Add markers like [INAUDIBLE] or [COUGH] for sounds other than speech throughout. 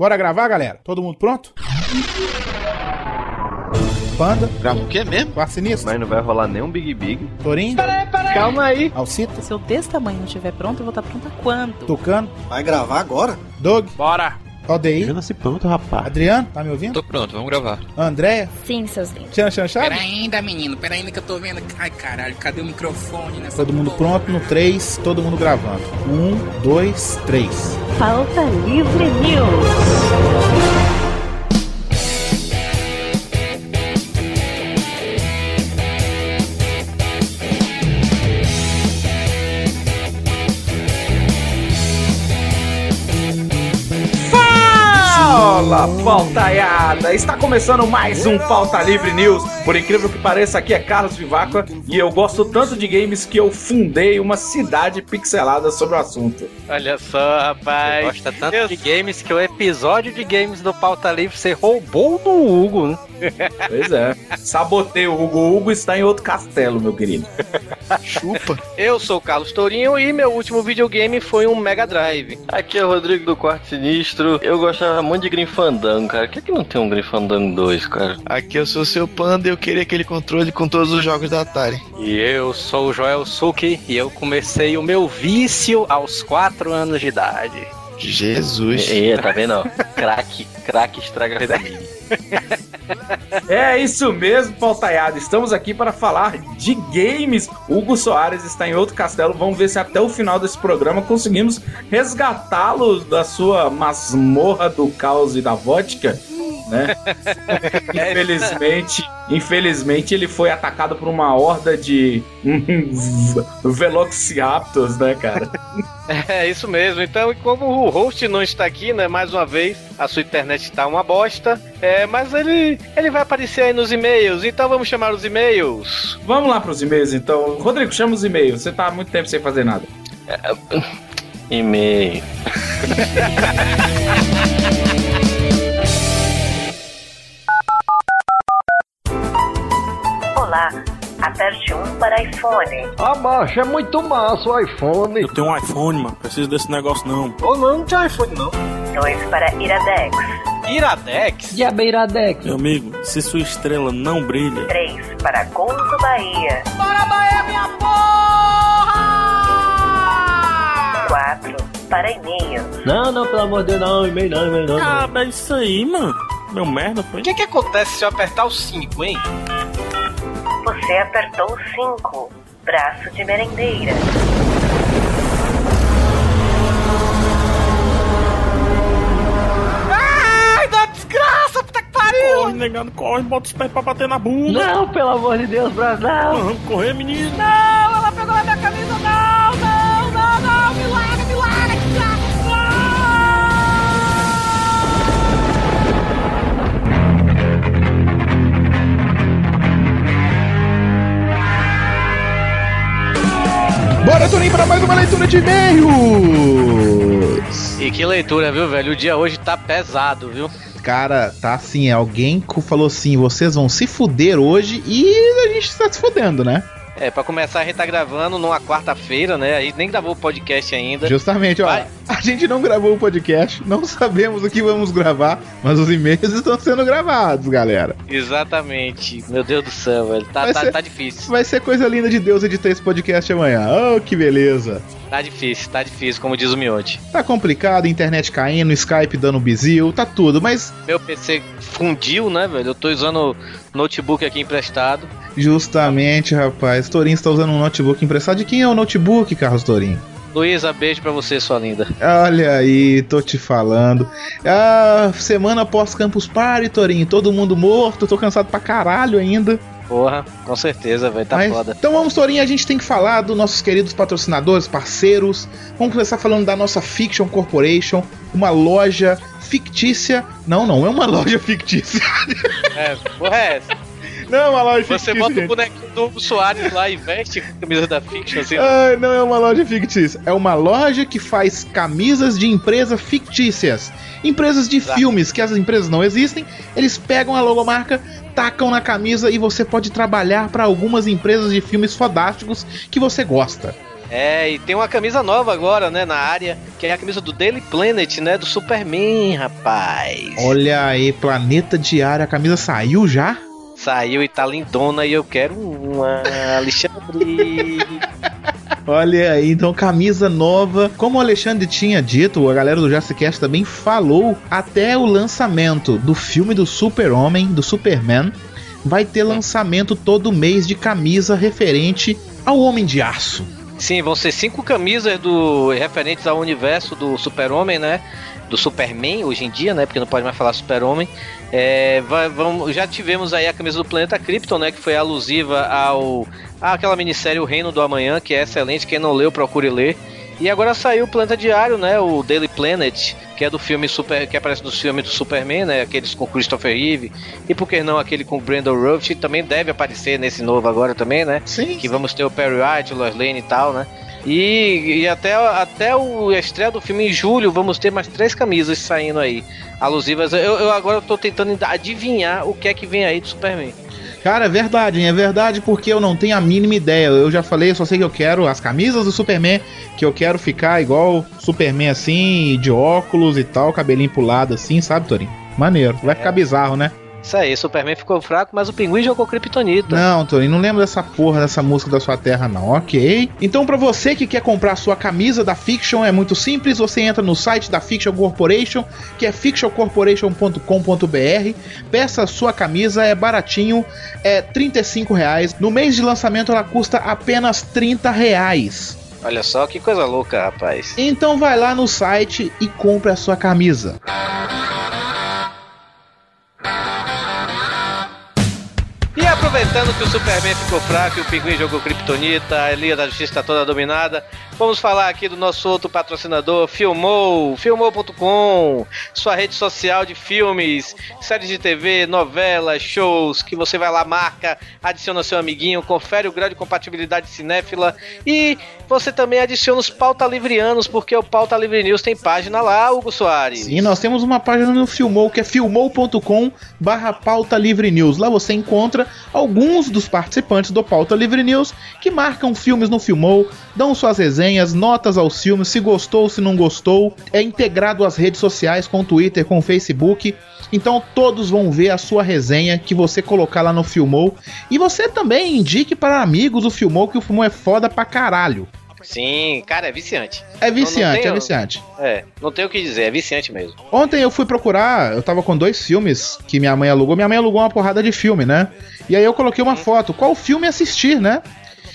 Bora gravar, galera? Todo mundo pronto? Panda, Grava o quê mesmo? Quarto Sinistro, Mas não vai rolar nenhum Big Big. Torinho, Calma aí. Alcita, Se eu desse tamanho não estiver pronto, eu vou estar pronta quando? Tucano, Vai gravar agora? Doug, Bora. Aldeir, nasci pronto, rapaz. Adriano, tá me ouvindo? Tô pronto, vamos gravar. Andréia, Sim, seus lindos. Tchan Chanchado? Pera ainda, menino, pera ainda que eu tô vendo. Ai, caralho, cadê o microfone nessa Todo mundo porra? pronto no 3, todo mundo gravando. 1, 2, 3. Pauta Livre News. Fala, pautaiada! Está começando mais um Pauta Livre News. Por incrível que pareça, aqui é Carlos Vivaca e eu gosto tanto de games que eu fundei uma cidade pixelada sobre o assunto. Olha só, rapaz. Gosta tanto Eu- de games que o episódio de games do Pauta Livre você roubou do Hugo, né? Pois é. Sabotei o Hugo. O Hugo está em outro castelo, meu querido. [LAUGHS] Chupa. Eu sou o Carlos Tourinho e meu último videogame foi um Mega Drive. Aqui é o Rodrigo do Quarto Sinistro. Eu gostava muito de Grim Fandango, cara. Por que, que não tem um Grim Fandango 2, cara? Aqui eu sou o seu panda e eu queria aquele controle com todos os jogos da Atari. E eu sou o Joel Suki e eu comecei o meu vício aos 4 anos de idade. Jesus. E, tá vendo? Crack, crack estraga a vida. [LAUGHS] É isso mesmo, pautaiada. Estamos aqui para falar de games. Hugo Soares está em outro castelo. Vamos ver se até o final desse programa conseguimos resgatá-lo da sua masmorra do caos e da vodka. Né? [LAUGHS] infelizmente, infelizmente ele foi atacado por uma horda de [LAUGHS] Velociraptors, né, cara? É isso mesmo. Então, e como o host não está aqui, né? Mais uma vez, a sua internet está uma bosta. É, mas ele, ele vai aparecer aí nos e-mails. Então vamos chamar os e-mails. Vamos lá para os e-mails, então. Rodrigo, chama os e-mails. Você tá há muito tempo sem fazer nada. [LAUGHS] E-mail. Aperte 1 para iPhone, Ah, macho, é muito massa o iPhone. Eu tenho um iPhone, mano. Preciso desse negócio não. Ou não, não tinha iPhone não. 2 para Iradex, Iradex? Diabeiradex. Meu amigo, se sua estrela não brilha, 3 para Gonzo Bahia. 4 para e-mail, Não, não, pelo amor de Deus, não. E-mail não, e-mail não. ah, é isso aí, mano. Meu merda, foi. O que, que acontece se eu apertar o 5, hein? Você apertou 5, braço de merendeira. Ai, da desgraça, puta que pariu! Corre, negado, corre, bota os pés pra bater na bunda. Não, pelo amor de Deus, braço, não. Vamos correr, menino. Não, Bora, Torinho, para mais uma leitura de e-mails! E que leitura, viu, velho? O dia hoje tá pesado, viu? Cara, tá assim, alguém falou assim, vocês vão se fuder hoje e a gente tá se fudendo, né? É, pra começar, a gente tá gravando numa quarta-feira, né? A gente nem gravou o podcast ainda. Justamente, ó, Vai. a gente não gravou o podcast, não sabemos o que vamos gravar, mas os e-mails estão sendo gravados, galera. Exatamente. Meu Deus do céu, velho. Tá, tá, ser- tá difícil. Vai ser coisa linda de Deus editar esse podcast amanhã. Oh, que beleza. Tá difícil, tá difícil, como diz o Miote. Tá complicado, internet caindo, Skype dando bizil, tá tudo, mas Meu PC fundiu, né, velho? Eu tô usando notebook aqui emprestado. justamente, rapaz, Torinho está usando um notebook emprestado. De quem é o notebook, Carlos Torinho? Luísa, beijo pra você, sua linda. Olha aí, tô te falando. Ah, semana após Campus Party, Torinho, todo mundo morto, tô cansado pra caralho ainda. Porra, com certeza, velho. Tá Mas- foda. Então vamos, Torinho, a gente tem que falar dos nossos queridos patrocinadores, parceiros. Vamos começar falando da nossa Fiction Corporation, uma loja fictícia. Não, não, é uma [LAUGHS] loja fictícia. É, porra é essa? Não é uma loja Você fictícia. bota o gente. bonequinho do Hugo Soares lá e veste a camisa da Fiction, assim. Ai, não é uma loja fictícia. É uma loja que faz camisas de empresas fictícias. Empresas de Exato. filmes, que as empresas não existem, eles pegam a logomarca, tacam na camisa e você pode trabalhar para algumas empresas de filmes fodásticos que você gosta. É, e tem uma camisa nova agora, né, na área, que é a camisa do Daily Planet, né, do Superman, rapaz. Olha aí, Planeta Diário, a camisa saiu já? Saiu e tá lindona e eu quero uma, Alexandre. [LAUGHS] Olha aí, então camisa nova. Como o Alexandre tinha dito, a galera do Jurassic também falou até o lançamento do filme do Super-Homem, do Superman, vai ter lançamento todo mês de camisa referente ao Homem de Aço. Sim, vão ser cinco camisas do referentes ao universo do Super-Homem, né? Do Superman hoje em dia, né? Porque não pode mais falar Super-Homem. É, já tivemos aí a camisa do Planeta Krypton, né? Que foi alusiva ao àquela minissérie O Reino do Amanhã, que é excelente. Quem não leu, procure ler. E agora saiu o Planeta Diário, né? O Daily Planet, que é do filme Super, que aparece nos filmes do Superman, né? Aqueles com Christopher Reeve e por que não aquele com Brandon Routh também deve aparecer nesse novo agora também, né? Sim. Que vamos ter o Perry White, o Lois Lane e tal, né? E, e até, até o a estreia do filme em julho vamos ter mais três camisas saindo aí, alusivas. Eu, eu agora tô tentando adivinhar o que é que vem aí do Superman. Cara, é verdade, hein? é verdade porque eu não tenho a mínima ideia. Eu já falei, eu só sei que eu quero as camisas do Superman, que eu quero ficar igual Superman assim, de óculos e tal, cabelinho pulado assim, sabe, Torinho? Maneiro. Vai ficar bizarro, né? Isso aí, Superman ficou fraco, mas o Pinguim jogou Kryptonita. Não, Torinho, não lembro dessa porra dessa música da sua terra, não. Ok. Então, pra você que quer comprar sua camisa da Fiction, é muito simples. Você entra no site da Fiction Corporation, que é fictioncorporation.com.br. Peça a sua camisa, é baratinho, é 35 reais. No mês de lançamento, ela custa apenas 30 reais. Olha só que coisa louca, rapaz. Então vai lá no site e compre a sua camisa. E aproveitando que o Superman ficou fraco e o Pinguim jogou Kryptonita, a Liga da Justiça está toda dominada, vamos falar aqui do nosso outro patrocinador, Filmou, filmou.com, sua rede social de filmes, séries de TV, novelas, shows, que você vai lá, marca, adiciona seu amiguinho, confere o grau de compatibilidade cinéfila e você também adiciona os pauta livrianos, porque o Pauta Livre News tem página lá, Hugo Soares. E nós temos uma página no Filmou, que é filmou.com barra pauta livre news. Lá você encontra alguns dos participantes do Pauta Livre News que marcam filmes no Filmou, dão suas resenhas, notas aos filmes, se gostou, se não gostou. É integrado às redes sociais, com o Twitter, com o Facebook. Então todos vão ver a sua resenha que você colocar lá no Filmou. E você também indique para amigos o Filmou, que o Filmou é foda pra caralho. Sim, cara, é viciante. É viciante, tenho- é viciante. É, não tem o que dizer, é viciante mesmo. Ontem eu fui procurar, eu tava com dois filmes que minha mãe alugou. Minha mãe alugou uma porrada de filme, né? E aí eu coloquei uma foto, qual filme assistir, né?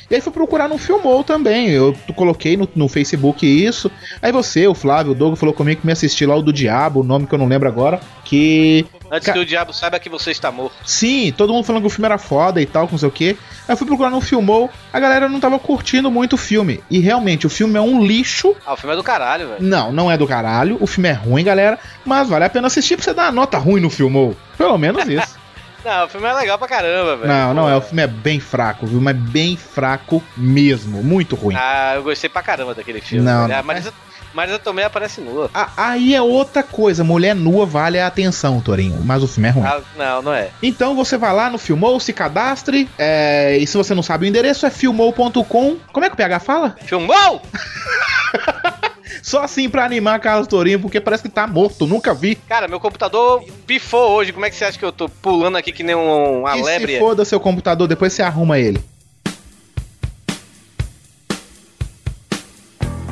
E aí fui procurar no Filmou também. Eu coloquei no, no Facebook isso. Aí você, o Flávio, o Doug falou comigo que me assistiu lá o do Diabo, o nome que eu não lembro agora. Que. Antes que o diabo saiba que você está morto. Sim, todo mundo falando que o filme era foda e tal, com não sei o quê. Aí eu fui procurar no Filmou, a galera não tava curtindo muito o filme. E realmente, o filme é um lixo. Ah, o filme é do caralho, velho. Não, não é do caralho. O filme é ruim, galera. Mas vale a pena assistir pra você dar uma nota ruim no Filmou. Pelo menos isso. [LAUGHS] Não, o filme é legal pra caramba, velho. não, não é. O filme é bem fraco, viu? Mas bem fraco mesmo. Muito ruim. Ah, eu gostei pra caramba daquele filme. Não, velho. não. A Marisa, Marisa Tomei aparece nua. A- aí é outra coisa. Mulher nua vale a atenção, Torinho. Mas o filme é ruim. Ah, não, não é. Então você vai lá no Filmou, se cadastre. é, E se você não sabe o endereço, é filmou.com. Como é que o PH fala? Filmou! [LAUGHS] Só assim pra animar Carlos Torinho, porque parece que tá morto. Nunca vi. Cara, meu computador pifou hoje. Como é que você acha que eu tô pulando aqui que nem um, uma E lebre? se foda seu computador, depois você arruma ele.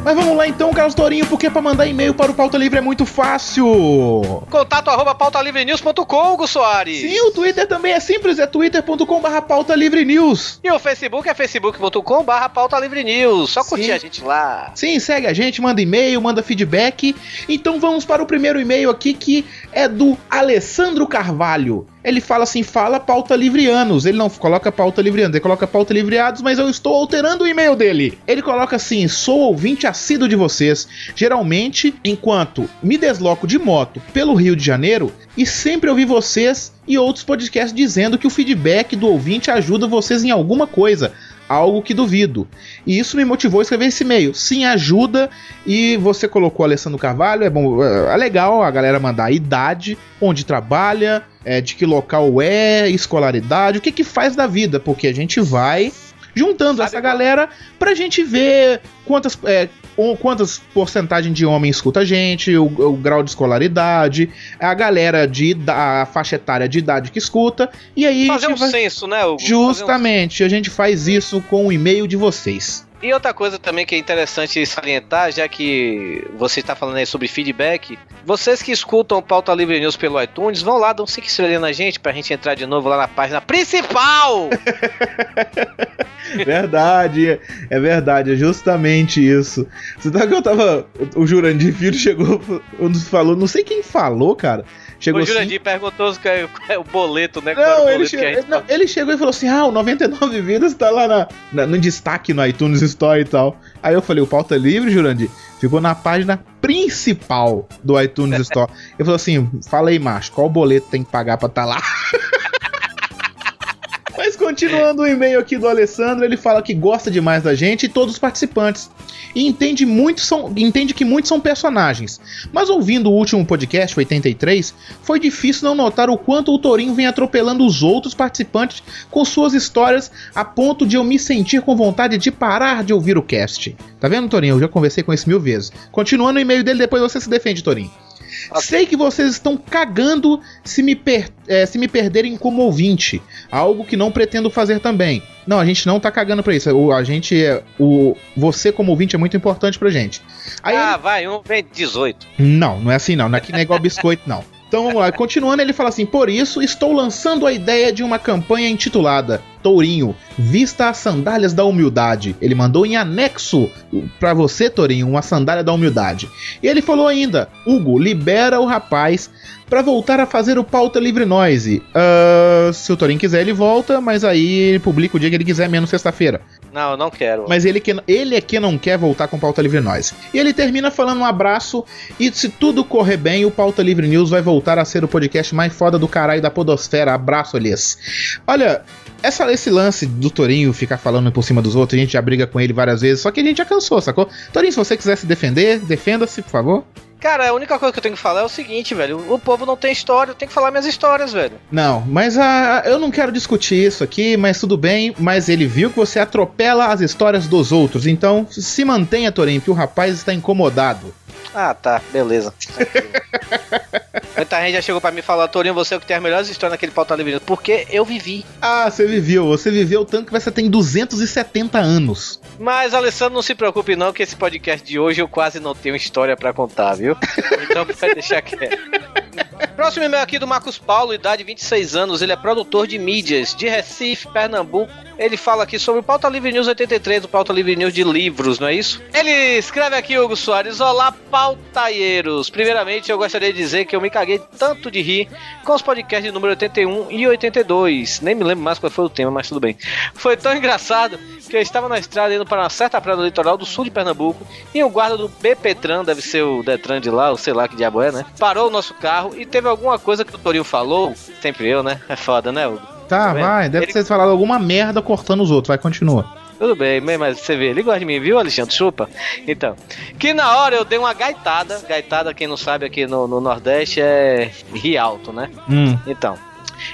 Mas vamos lá então, Carlos Torinho, porque pra mandar e-mail para o Pauta Livre é muito fácil. Contato arroba pautalivrenews.com, Hugo Soares. Sim, o Twitter também é simples, é twitter.com barra pauta livre news. E o Facebook é facebook.com barra pauta livre news. Só curtir Sim. a gente lá. Sim, segue a gente, manda e-mail, manda feedback. Então vamos para o primeiro e-mail aqui que é do Alessandro Carvalho. Ele fala assim: fala pauta livrianos. Ele não coloca pauta livrianos, ele coloca pauta livreados, mas eu estou alterando o e-mail dele. Ele coloca assim: sou ouvinte assíduo de vocês. Geralmente, enquanto me desloco de moto pelo Rio de Janeiro, e sempre ouvi vocês e outros podcasts dizendo que o feedback do ouvinte ajuda vocês em alguma coisa algo que duvido. E isso me motivou a escrever esse e-mail. Sim, ajuda. E você colocou Alessandro Carvalho, é bom, é legal a galera mandar a idade, onde trabalha, é, de que local é, escolaridade, o que que faz da vida, porque a gente vai juntando Sabe essa qual? galera pra gente ver quantas, é, o- quantas porcentagem de homem escuta a gente, o, o grau de escolaridade, a galera de a faixa etária de idade que escuta, e aí Fazer um vai- censo, né, Hugo? Justamente, a gente faz isso com o e-mail de vocês. E outra coisa também que é interessante salientar, já que você está falando aí sobre feedback, vocês que escutam o Pauta Livre News pelo iTunes, vão lá, dão 5 estrelinhas na gente pra gente entrar de novo lá na página principal! [LAUGHS] Verdade, é verdade, é justamente isso. Você tá que eu tava. O Jurandir Filho chegou, falou, não sei quem falou, cara. Chegou o assim. Jurandir perguntou qual é, o boleto, né? Não, ele, boleto a chegou, gente não, ele chegou e falou assim: Ah, o 99 Vidas tá lá na, na- no destaque no iTunes Store e tal. Aí eu falei: O pauta livre, Jurandir, ficou na página principal do iTunes Store. [LAUGHS] Ele falou assim: Fala aí, macho, qual boleto tem que pagar pra tá lá? [LAUGHS] Continuando o e-mail aqui do Alessandro, ele fala que gosta demais da gente e todos os participantes. E entende, muito são, entende que muitos são personagens. Mas ouvindo o último podcast, 83, foi difícil não notar o quanto o Torinho vem atropelando os outros participantes com suas histórias a ponto de eu me sentir com vontade de parar de ouvir o cast. Tá vendo, Torinho? Eu já conversei com esse mil vezes. Continuando o e-mail dele, depois você se defende, Torinho. Sei que vocês estão cagando se me, per- eh, se me perderem como ouvinte. Algo que não pretendo fazer também. Não, a gente não tá cagando pra isso. O, a gente é. O, você, como ouvinte, é muito importante pra gente. Aí Ah, vai, um vem 18. não, não é assim não. É que não é igual [LAUGHS] biscoito, não. Então vamos lá, continuando, ele fala assim: Por isso, estou lançando a ideia de uma campanha intitulada Tourinho, vista as sandálias da humildade. Ele mandou em anexo pra você, Tourinho, uma sandália da humildade. E ele falou ainda: Hugo, libera o rapaz pra voltar a fazer o pauta livre noise. Ah, se o Tourinho quiser, ele volta, mas aí ele publica o dia que ele quiser, menos sexta-feira. Não, não quero. Mas ele, que, ele é que não quer voltar com Pauta Livre Nós. E ele termina falando um abraço. E se tudo correr bem, o Pauta Livre News vai voltar a ser o podcast mais foda do caralho da Podosfera. Abraço, Elias. Olha. Essa, esse lance do Torinho ficar falando por cima dos outros, a gente já briga com ele várias vezes, só que a gente já cansou, sacou? Torinho, se você quiser se defender, defenda-se, por favor. Cara, a única coisa que eu tenho que falar é o seguinte, velho. O povo não tem história, eu tenho que falar minhas histórias, velho. Não, mas eu não quero discutir isso aqui, mas tudo bem. Mas ele viu que você atropela as histórias dos outros, então se mantenha, Torinho, que o rapaz está incomodado. Ah, tá, beleza. [LAUGHS] [LAUGHS] Muita gente já chegou pra mim e falou, Torinho, você é o que tem as melhores histórias naquele pauta livre. News." Porque eu vivi. Ah, você viveu, você viveu tanto que você tem 270 anos. Mas, Alessandro, não se preocupe não, que esse podcast de hoje eu quase não tenho história pra contar, viu? [LAUGHS] Então vai deixar quieto. Próximo e-mail aqui do Marcos Paulo, idade 26 anos, ele é produtor de mídias de Recife, Pernambuco. Ele fala aqui sobre o Pauta Livre News 83, o Pauta Livre News de livros, não é isso? Ele escreve aqui, Hugo Soares, olá pautaieiros. Primeiramente, eu gostaria de dizer que eu me caguei tanto de rir com os podcasts número 81 e 82. Nem me lembro mais qual foi o tema, mas tudo bem. Foi tão engraçado que eu estava na estrada indo para uma certa praia do litoral do sul de Pernambuco e o guarda do BPTran, deve ser o Detran de lá, ou sei lá que diabo é, né? Parou o nosso carro e teve alguma coisa que o Torinho falou, sempre eu, né? É foda, né, Hugo? Tá, Tá vai, deve Ele- ter falado alguma merda cortando os outros, vai, continua. Tudo bem, mas- mas você vê, ele gosta de mim, viu, Alexandre? Chupa. Então, que na hora eu dei uma gaitada. Gaitada, quem não sabe, aqui no, no Nordeste é Rialto, né? Hum. Então.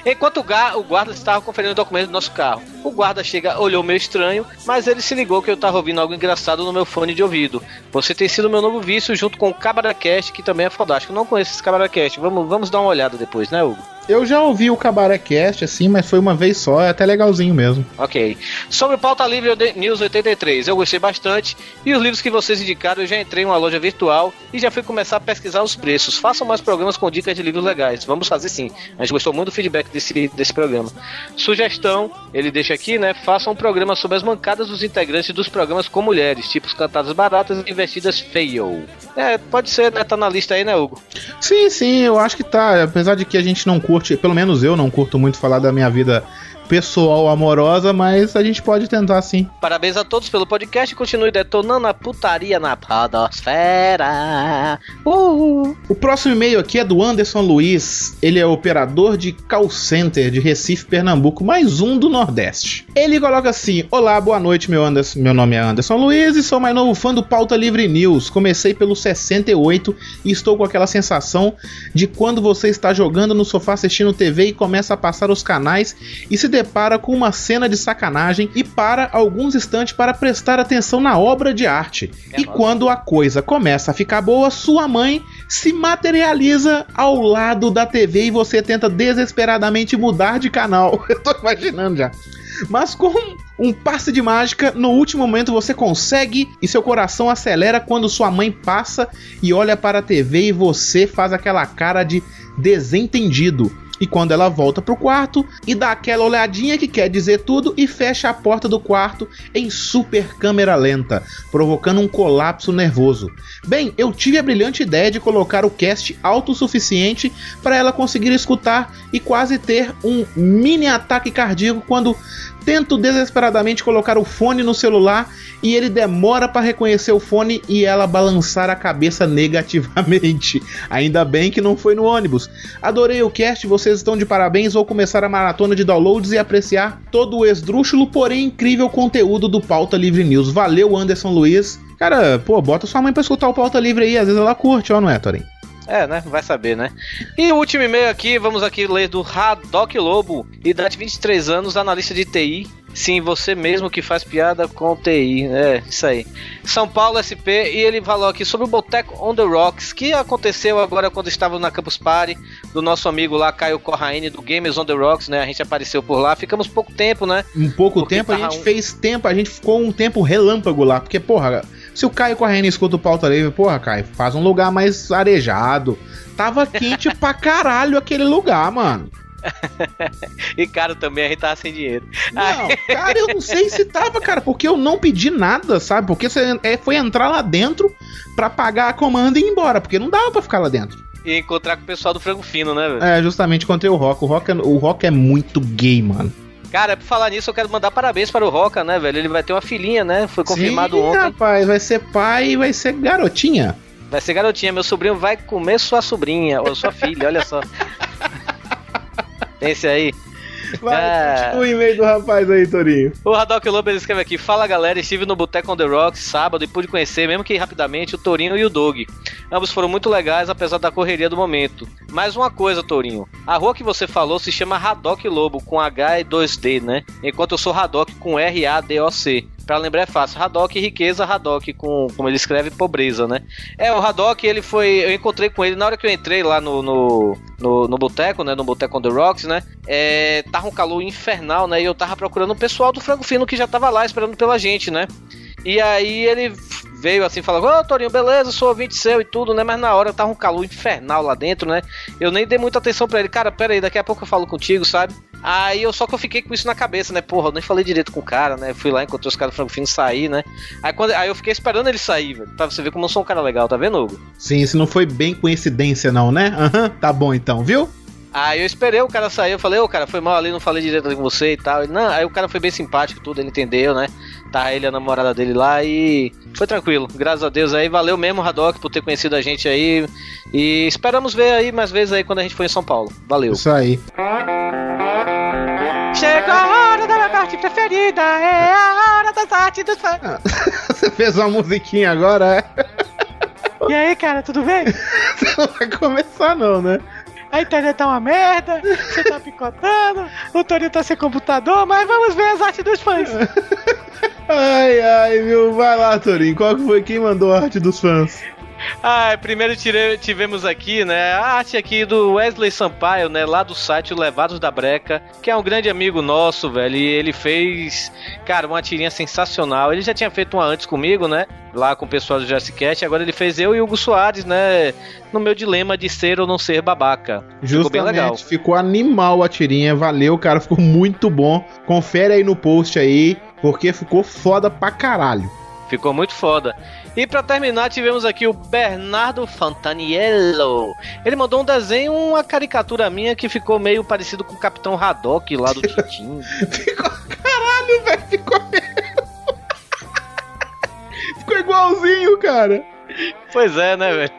Enquanto o, guarda estava conferindo o documento do nosso carro, o guarda chega, olhou meio estranho, mas ele se ligou que eu estava ouvindo algo engraçado no meu fone de ouvido. Você tem sido meu novo vício junto com o Cabaracast, que também é fodástico. Não conheço esse Cabaracast. Vamos, vamos dar uma olhada depois, né, Hugo? Eu já ouvi o Cabaré Cast, assim, mas foi uma vez só, é até legalzinho mesmo. Ok. Sobre Pauta Livre News 83, eu gostei bastante. E os livros que vocês indicaram, eu já entrei em uma loja virtual e já fui começar a pesquisar os preços. Façam mais programas com dicas de livros legais. Vamos fazer sim. A gente gostou muito do feedback desse, desse programa. Sugestão, ele deixa aqui, né? Façam um programa sobre as mancadas dos integrantes dos programas com mulheres, tipos cantadas baratas e investidas fail. É, pode ser, né? Tá na lista aí, né, Hugo? Sim, sim, eu acho que tá. Apesar de que a gente não curte, pelo menos eu não curto muito falar da minha vida pessoal amorosa, mas a gente pode tentar sim. Parabéns a todos pelo podcast e continue detonando a putaria na podosfera. Uh! O próximo e-mail aqui é do Anderson Luiz. Ele é operador de call center de Recife, Pernambuco, mais um do Nordeste. Ele coloca assim: Olá, boa noite, meu, Anderson, meu nome é Anderson Luiz e sou mais novo fã do Pauta Livre News. Comecei pelo 68 e estou com aquela sensação de quando você está jogando no sofá assistindo TV e começa a passar os canais e se depara com uma cena de sacanagem e para alguns instantes para prestar atenção na obra de arte. É e nóis. quando a coisa começa a ficar boa, sua mãe se materializa ao lado da TV e você tenta desesperadamente mudar de canal. [LAUGHS] Eu tô imaginando já. Mas com um passe de mágica, no último momento você consegue e seu coração acelera quando sua mãe passa e olha para a TV e você faz aquela cara de desentendido. E quando ela volta pro quarto e dá aquela olhadinha que quer dizer tudo e fecha a porta do quarto em super câmera lenta, provocando um colapso nervoso. Bem, eu tive a brilhante ideia de colocar o cast alto o suficiente para ela conseguir escutar e quase ter um mini ataque cardíaco quando tento desesperadamente colocar o fone no celular e ele demora para reconhecer o fone e ela balançar a cabeça negativamente. [LAUGHS] Ainda bem que não foi no ônibus. Adorei o cast, vocês estão de parabéns. Vou começar a maratona de downloads e apreciar todo o esdrúxulo, porém incrível conteúdo do Pauta Livre News. Valeu, Anderson Luiz. Cara, pô, bota sua mãe pra escutar o Pauta Livre aí, às vezes ela curte, ó, não é, Torin? É, né? Vai saber, né? E o último e-mail aqui, vamos aqui ler do Haddock Lobo, idade 23 anos, analista de TI. Sim, você mesmo que faz piada com TI. É, isso aí. São Paulo SP, e ele falou aqui sobre o Boteco on the Rocks, que aconteceu agora quando estava na Campus Party, do nosso amigo lá, Caio Corraine, do Gamers on the Rocks, né? A gente apareceu por lá, ficamos pouco tempo, né? Um pouco Porque tempo, a gente um- fez tempo, a gente ficou um tempo relâmpago lá, porque, porra, se o Caio Correndo escuta o pauta livre, porra, Caio, faz um lugar mais arejado. Tava quente [LAUGHS] pra caralho aquele lugar, mano. [LAUGHS] E caro também, a gente tava sem dinheiro. Não, [LAUGHS] cara, eu não sei se tava, cara, porque eu não pedi nada, sabe? Porque você é, foi entrar lá dentro pra pagar a comanda e ir embora, porque não dava pra ficar lá dentro. E encontrar com o pessoal do Frango Fino, né, velho? É, justamente encontrei o Rock. O Rock é, o Rock é muito gay, mano. Cara, por falar nisso, eu quero mandar parabéns para o Roca, né, velho? Ele vai ter uma filhinha, né? Foi confirmado Sim, ontem. rapaz, vai ser pai e vai ser garotinha. Vai ser garotinha. Meu sobrinho vai comer sua sobrinha, ou sua filha, olha só. [LAUGHS] Esse aí. Vai, continua o e-mail do rapaz aí, Torinho. O Haddock Lobo escreve aqui: Fala galera, estive no Boteco on the Rocks sábado e pude conhecer, mesmo que rapidamente, o Torinho e o Dog. Ambos foram muito legais, apesar da correria do momento. Mais uma coisa, Torinho: a rua que você falou se chama Haddock Lobo, com H e 2D, né? Enquanto eu sou Haddock com R-A-D-O-C. Pra lembrar é fácil, Haddock riqueza, Haddock com, como ele escreve, pobreza, né? É, o Haddock, ele foi. Eu encontrei com ele na hora que eu entrei lá no, no, no, no boteco, né? No Boteco on the Rocks, né? É, tava um calor infernal, né? E eu tava procurando o pessoal do Frango Fino que já tava lá esperando pela gente, né? E aí ele veio assim, falando, ô Torinho, beleza, sou ouvinte seu e tudo, né? Mas na hora tava um calor infernal lá dentro, né? Eu nem dei muita atenção pra ele, cara, pera aí, daqui a pouco eu falo contigo, sabe? Aí eu só que eu fiquei com isso na cabeça, né? Porra, eu nem falei direito com o cara, né? Fui lá, encontrei os caras do Frango Fino sair, né? Aí, quando, aí eu fiquei esperando ele sair, velho. Pra você ver como eu sou um cara legal, tá vendo, Hugo? Sim, isso não foi bem coincidência, não, né? Aham, tá bom então, viu? Aí eu esperei o cara sair, eu falei, ô cara, foi mal ali, não falei direito ali com você e tal. Ele, não, aí o cara foi bem simpático, tudo, ele entendeu, né? Tá ele e a namorada dele lá e foi tranquilo. Graças a Deus aí, valeu mesmo, Haddock, por ter conhecido a gente aí. E esperamos ver aí mais vezes aí quando a gente for em São Paulo. Valeu. Isso aí. Chegou a hora da minha parte preferida, é a hora das artes dos fãs. [LAUGHS] Você fez uma musiquinha agora, é? E aí, cara, tudo bem? Você [LAUGHS] não vai começar, não, né? A internet tá uma merda, você tá picotando, o Torinho tá sem computador, mas vamos ver as artes dos fãs. [LAUGHS] Ai, ai, viu? Vai lá, Torinho. Qual que foi quem mandou a arte dos fãs? Ah, primeiro tire- tivemos aqui, né, a arte aqui do Wesley Sampaio, né, lá do site Levados da Breca, que é um grande amigo nosso, velho, e ele fez, cara, uma tirinha sensacional. Ele já tinha feito uma antes comigo, né, lá com o pessoal do Jurassic agora ele fez eu e o Hugo Soares, né, no meu dilema de ser ou não ser babaca. Ficou bem legal. Justamente, ficou animal a tirinha, valeu, cara, ficou muito bom. Confere aí no post aí, porque ficou foda pra caralho. Ficou muito foda. E pra terminar, tivemos aqui o Bernardo Fantaniello. Ele mandou um desenho, uma caricatura minha que ficou meio parecido com o Capitão Haddock lá do Tintin. [LAUGHS] Caralho, velho, ficou Ficou igualzinho, cara. pois é, né, velho?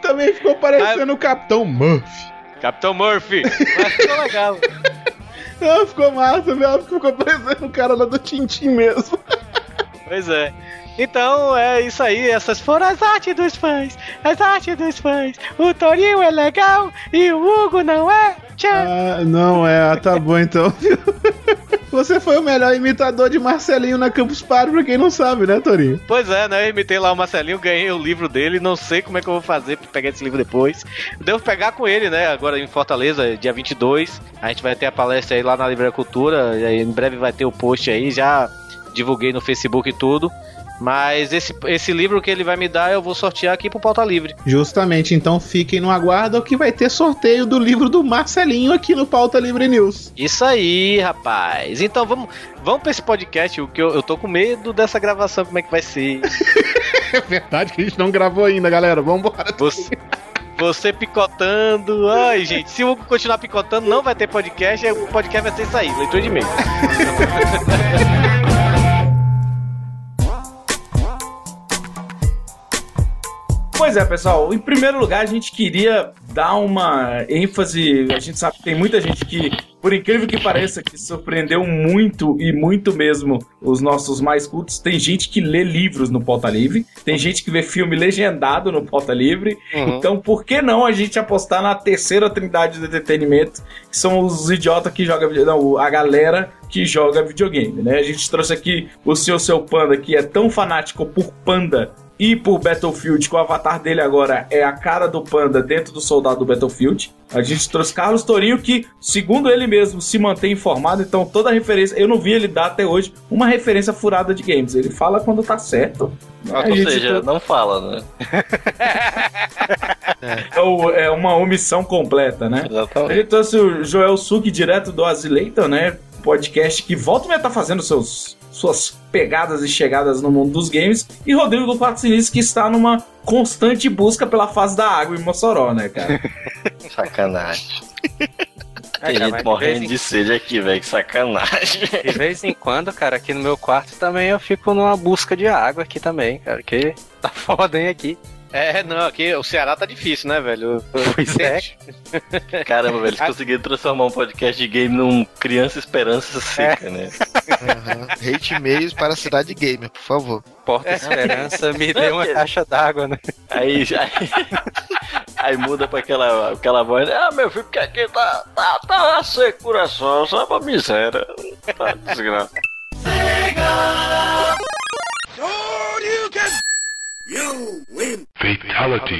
Também ficou parecendo o Capitão Murphy. Capitão Murphy. Mas ficou legal. [LAUGHS] Não, ficou massa, velho. Ficou parecendo o cara lá do Tintin mesmo. Pois é. Então é isso aí, essas foram as artes dos fãs, as artes dos fãs. O Torinho é legal e o Hugo não é. Tchau! Ah, não é, ah, tá bom então. [LAUGHS] Você foi o melhor imitador de Marcelinho na Campus Party, pra quem não sabe, né, Torinho? Pois é, né? Eu imitei lá o Marcelinho, ganhei o livro dele, não sei como é que eu vou fazer pra pegar esse livro depois. Devo pegar com ele, né? Agora em Fortaleza, dia 22. A gente vai ter a palestra aí lá na Livraria Cultura. E aí, em breve vai ter o post aí, já divulguei no Facebook e tudo. Mas esse, esse livro que ele vai me dar, eu vou sortear aqui pro Pauta Livre. Justamente, então fiquem no aguardo que vai ter sorteio do livro do Marcelinho aqui no Pauta Livre News. Isso aí, rapaz. Então vamos, vamos pra esse podcast, o que eu, eu tô com medo dessa gravação, como é que vai ser. [LAUGHS] É verdade que a gente não gravou ainda, galera. Vambora. Você, você picotando. Ai, gente, se o Hugo continuar picotando, não vai ter podcast, aí o podcast vai ter saído, leitura de e-mail. [LAUGHS] Pois é, pessoal. Em primeiro lugar, a gente queria dar uma ênfase. A gente sabe que tem muita gente que, por incrível que pareça, que surpreendeu muito e muito mesmo os nossos mais cultos. Tem gente que lê livros no Pauta Livre, tem gente que vê filme legendado no Pauta Livre. Uhum. Então, por que não a gente apostar na terceira trindade do entretenimento, que são os idiotas que jogam não, a galera que joga videogame, né? A gente trouxe aqui o seu seu Panda, que é tão fanático por Panda e por Battlefield, que o avatar dele agora é a cara do Panda dentro do soldado do Battlefield. A gente trouxe Carlos Torinho, que, segundo ele mesmo, se mantém informado, então toda referência. Eu não vi ele dar até hoje uma referência furada de games. Ele fala quando tá certo. A Ou seja, trou- não fala, né? [LAUGHS] é, é uma omissão completa, né? Exatamente. Ele trouxe o Joel Suki direto do Azileiton, né? Podcast que volta e meia tá fazendo seus, suas pegadas e chegadas no mundo dos games. E Rodrigo do Quatro Sinistros, que está numa constante busca pela fase da água em Mossoró, né, cara? [LAUGHS] Sacanagem. É, [LAUGHS] Tem gente de morrendo em- de sede aqui, velho. Que sacanagem. De vez em quando, cara, aqui no meu quarto também eu fico numa busca de água aqui também, cara, que tá [LAUGHS] foda, hein, aqui. É, não, aqui o Ceará tá difícil, né, velho? Pois é. [LAUGHS] Caramba, velho, eles conseguiram transformar um podcast de game num Criança Esperança Seca, né? Aham. Hate e-mails para a cidade gamer, por favor. Porta Esperança me deu uma caixa d'água, né? Aí, aí, [LAUGHS] aí muda pra aquela, aquela voz. Ah, meu filho, porque aqui tá, tá, tá secura só, só pra miséria. Tá desgraça.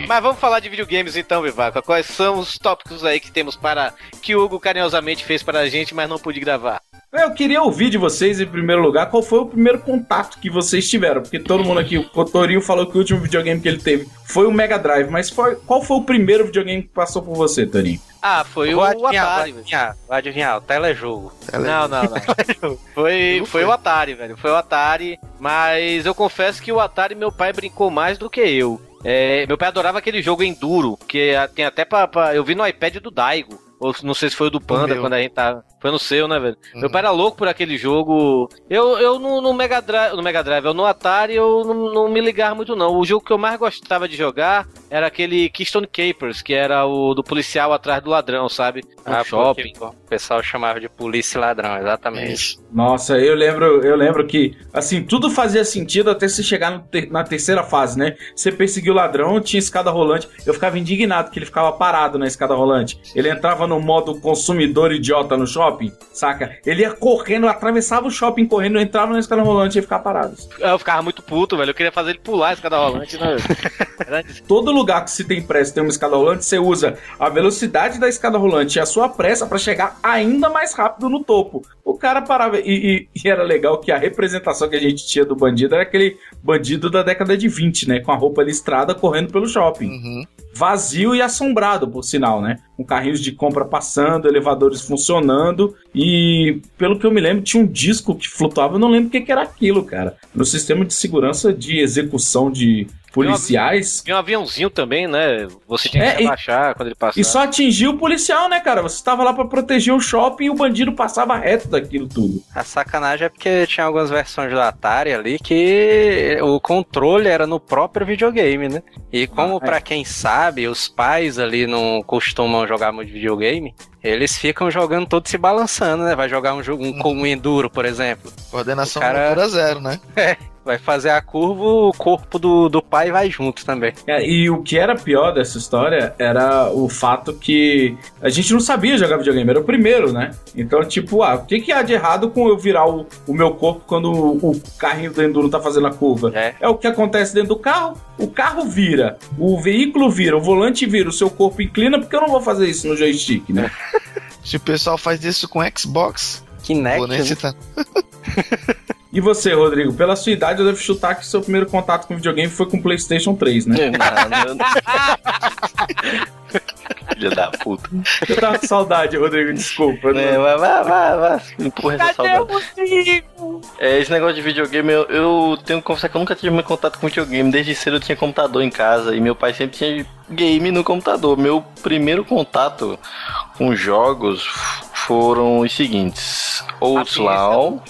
Mas vamos falar de videogames então, Vivaca. Quais são os tópicos aí que temos para que o Hugo carinhosamente fez para a gente, mas não pude gravar? Eu queria ouvir de vocês, em primeiro lugar, qual foi o primeiro contato que vocês tiveram. Porque todo mundo aqui, o Cotorinho falou que o último videogame que ele teve foi o Mega Drive. Mas foi- qual foi o primeiro videogame que passou por você, Torinho? Ah, foi o adivinhar, Atari. vou adivinhar, vou adivinhar, o telejogo. Não, não, [LAUGHS] não. Foi, foi o Atari, velho. Foi o Atari. Mas eu confesso que o Atari meu pai brincou mais do que eu. É, meu pai adorava aquele jogo Enduro, que a- tem até pra, pra- Eu vi no iPad do Daigo. Ou não sei se foi do Panda meu. quando a gente tava. Foi no seu, né, velho? Meu pai era louco por aquele jogo. Eu, eu no, no Mega Drive. No Mega Drive, eu no Atari eu não, não me ligava muito, não. O jogo que eu mais gostava de jogar era aquele Keystone Capers, que era o do policial atrás do ladrão, sabe? No Ah, shopping. porque O pessoal chamava de polícia e ladrão, exatamente. Nossa, eu lembro, eu lembro que, assim, tudo fazia sentido até você chegar no ter- na terceira fase, né? Você perseguiu o ladrão, tinha escada rolante. Eu ficava indignado que ele ficava parado na escada rolante. Ele entrava no modo consumidor idiota no shopping, saca? Ele ia correndo, atravessava o shopping correndo, entrava na escada rolante e ia ficar parado. Eu ficava muito puto, velho. Eu queria fazer ele pular a escada rolante, né? [LAUGHS] Todo lugar que se tem pressa tem uma escada rolante, você usa a velocidade da escada rolante e a sua pressa pra chegar ainda mais rápido no topo. O cara parava. E, e- e era legal que a representação que a gente tinha do bandido era aquele bandido da década de 20, né? Com a roupa listrada correndo pelo shopping. Uhum. Vazio e assombrado, por sinal, né? Com carrinhos de compra passando, elevadores funcionando. E, pelo que eu me lembro, tinha um disco que flutuava. Eu não lembro o que, que era aquilo, cara. No sistema de segurança de execução de policiais. Tinha um aviãozinho também, né? Você tinha que É, se abaixar quando ele passava. E só atingiu o policial, né, cara? Você tava lá pra proteger o shopping e o bandido passava reto daquilo tudo. A sacanagem é porque tinha algumas versões do Atari ali que o controle era no próprio videogame, né? E como Ah, é. pra quem sabe, os pais ali não costumam jogar muito videogame, eles ficam jogando todo se balançando, né? Vai jogar um jogo um, com um enduro, por exemplo. Coordenação O cara- motora zero, né? [LAUGHS] Vai fazer a curva, o corpo do, do pai vai junto também. É, e o que era pior dessa história era o fato que a gente não sabia jogar videogame, era o primeiro, né? Então, tipo, ah, o que, que há de errado com eu virar o, o meu corpo quando o, o carrinho do Enduro tá fazendo a curva? É. o que acontece dentro do carro. O carro vira, o veículo vira, o volante vira, o seu corpo inclina, porque eu não vou fazer isso no joystick, né? [LAUGHS] Se o pessoal faz isso com Xbox, Kinect, né? citar. [LAUGHS] E você, Rodrigo? Pela sua idade, eu devo chutar que seu primeiro contato com videogame foi com o PlayStation 3, né? [LAUGHS] Filha da puta. Eu tava com saudade, Rodrigo, desculpa. né? É, vai, vai, vai, vai. Empurra essa saudade. É, esse negócio de videogame, eu, eu tenho que confessar que eu nunca tive muito contato com videogame. Desde cedo eu tinha computador em casa e meu pai sempre tinha game no computador. Meu primeiro contato com jogos foram os seguintes: Outlaw,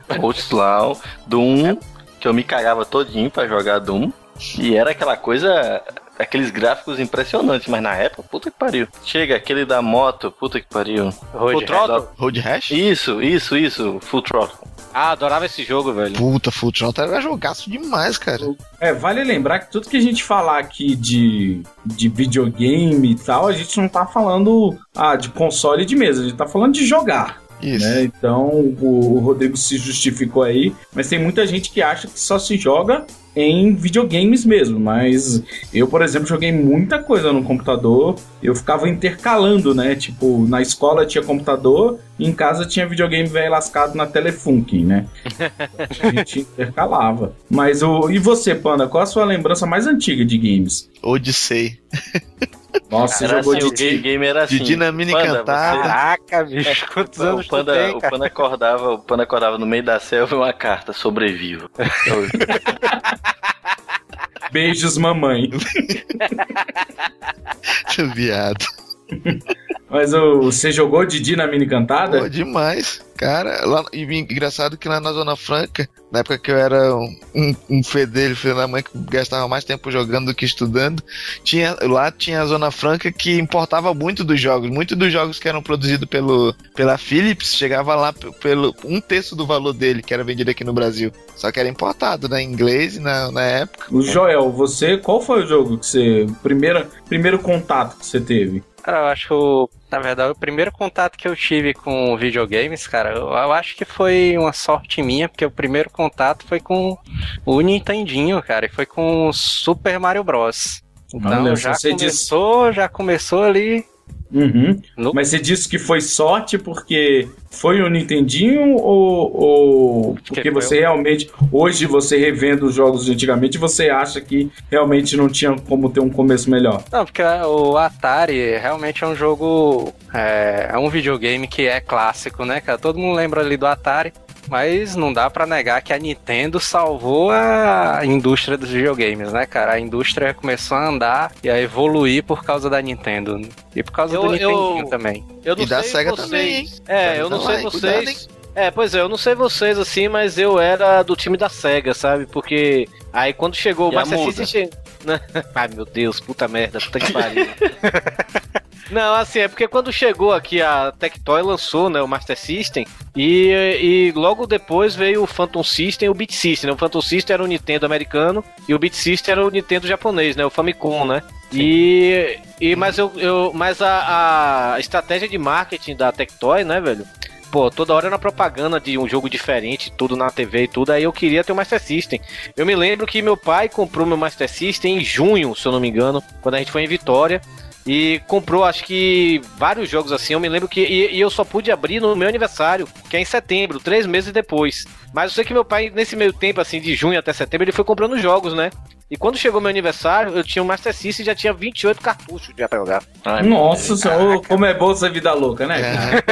[LAUGHS] Outlaw, Doom, que eu me cagava todinho pra jogar Doom. E era aquela coisa, aqueles gráficos impressionantes, mas na época, puta que pariu. Chega, aquele da moto, puta que pariu. Full Throttle? Road Rash? Isso, isso, isso, Full Throttle. Ah, adorava esse jogo, velho. Puta, Full Throttle era jogaço demais, cara. É, vale lembrar que tudo que a gente falar aqui de, de videogame e tal, a gente não tá falando ah, de console de mesa, a gente tá falando de jogar. Isso. Né? Então o, o Rodrigo se justificou aí, mas tem muita gente que acha que só se joga em videogames mesmo. Mas eu, por exemplo, joguei muita coisa no computador. Eu ficava intercalando, né? Tipo, na escola tinha computador e em casa tinha videogame velho lascado na Telefunken, né? A gente [LAUGHS] intercalava. Mas o. E você, Panda, qual a sua lembrança mais antiga de games? Odyssey. [LAUGHS] Nossa, Era jogou assim, o de game, game era assim. De Dinamina Panda, Encantada. você- Caraca, bicho, quantos anos o Panda, tu tem, o? Panda acordava, o Panda acordava no meio da selva e uma carta, sobreviva. Beijos, mamãe. [LAUGHS] Viado. Mas o, você jogou de Dinamina Encantada? Pô, demais. Cara, lá, e engraçado que lá na Zona Franca, na época que eu era um, um, um fedelho, filho da mãe, que gastava mais tempo jogando do que estudando, tinha, lá tinha a Zona Franca que importava muito dos jogos. Muitos dos jogos que eram produzidos pelo, pela Philips chegava lá pelo um terço do valor dele, que era vendido aqui no Brasil. Só que era importado, né? Em inglês na, na época. O Joel, você, qual foi o jogo que você. Primeiro, primeiro contato que você teve? Cara, eu acho que, na verdade, o primeiro contato que eu tive com videogames, cara, eu, eu acho que foi uma sorte minha, porque o primeiro contato foi com o Nintendinho, cara, e foi com o Super Mario Bros. Então Olha, já você disse- começou, já começou ali. Uhum. No- Mas você disse que foi sorte porque foi o Nintendinho ou, ou porque você realmente, hoje você revendo os jogos de antigamente, você acha que realmente não tinha como ter um começo melhor? Não, porque o Atari realmente é um jogo. É, é um videogame que é clássico, né, cara? Todo mundo lembra ali do Atari. Mas não dá pra negar que a Nintendo salvou a indústria dos videogames, né, cara? A indústria começou a andar e a evoluir por causa da Nintendo. E por causa Eu- do Nintendinho eu- também. Eu não E da sei Sega vocês. também, hein? É, eu não sei lá, vocês. É, pois é, eu não sei vocês assim, mas eu era do time da SEGA, sabe? Porque aí quando chegou o Master? System. Né? [LAUGHS] Ai meu Deus, puta merda, puta que pariu. [LAUGHS] Não, assim, é porque quando chegou aqui a Tectoy lançou, né, o Master System, e, e logo depois veio o Phantom System e o Beat System, né? O Phantom System era o Nintendo americano e o Beat System era o Nintendo japonês, né? O Famicom, né? E, e mas eu, eu mas a, a estratégia de marketing da Tectoy, né, velho? Pô, toda hora era propaganda de um jogo diferente, tudo na TV e tudo, aí eu queria ter o Master System. Eu me lembro que meu pai comprou meu Master System em junho, se eu não me engano, quando a gente foi em Vitória. E comprou, acho que, vários jogos assim. Eu me lembro que. E, e eu só pude abrir no meu aniversário, que é em setembro, três meses depois. Mas eu sei que meu pai, nesse meio tempo, assim, de junho até setembro, ele foi comprando jogos, né? E quando chegou meu aniversário, eu tinha o Master System e já tinha 28 cartuchos já pra jogar. Ai, Nossa senhora, como é bom essa vida louca, né? É.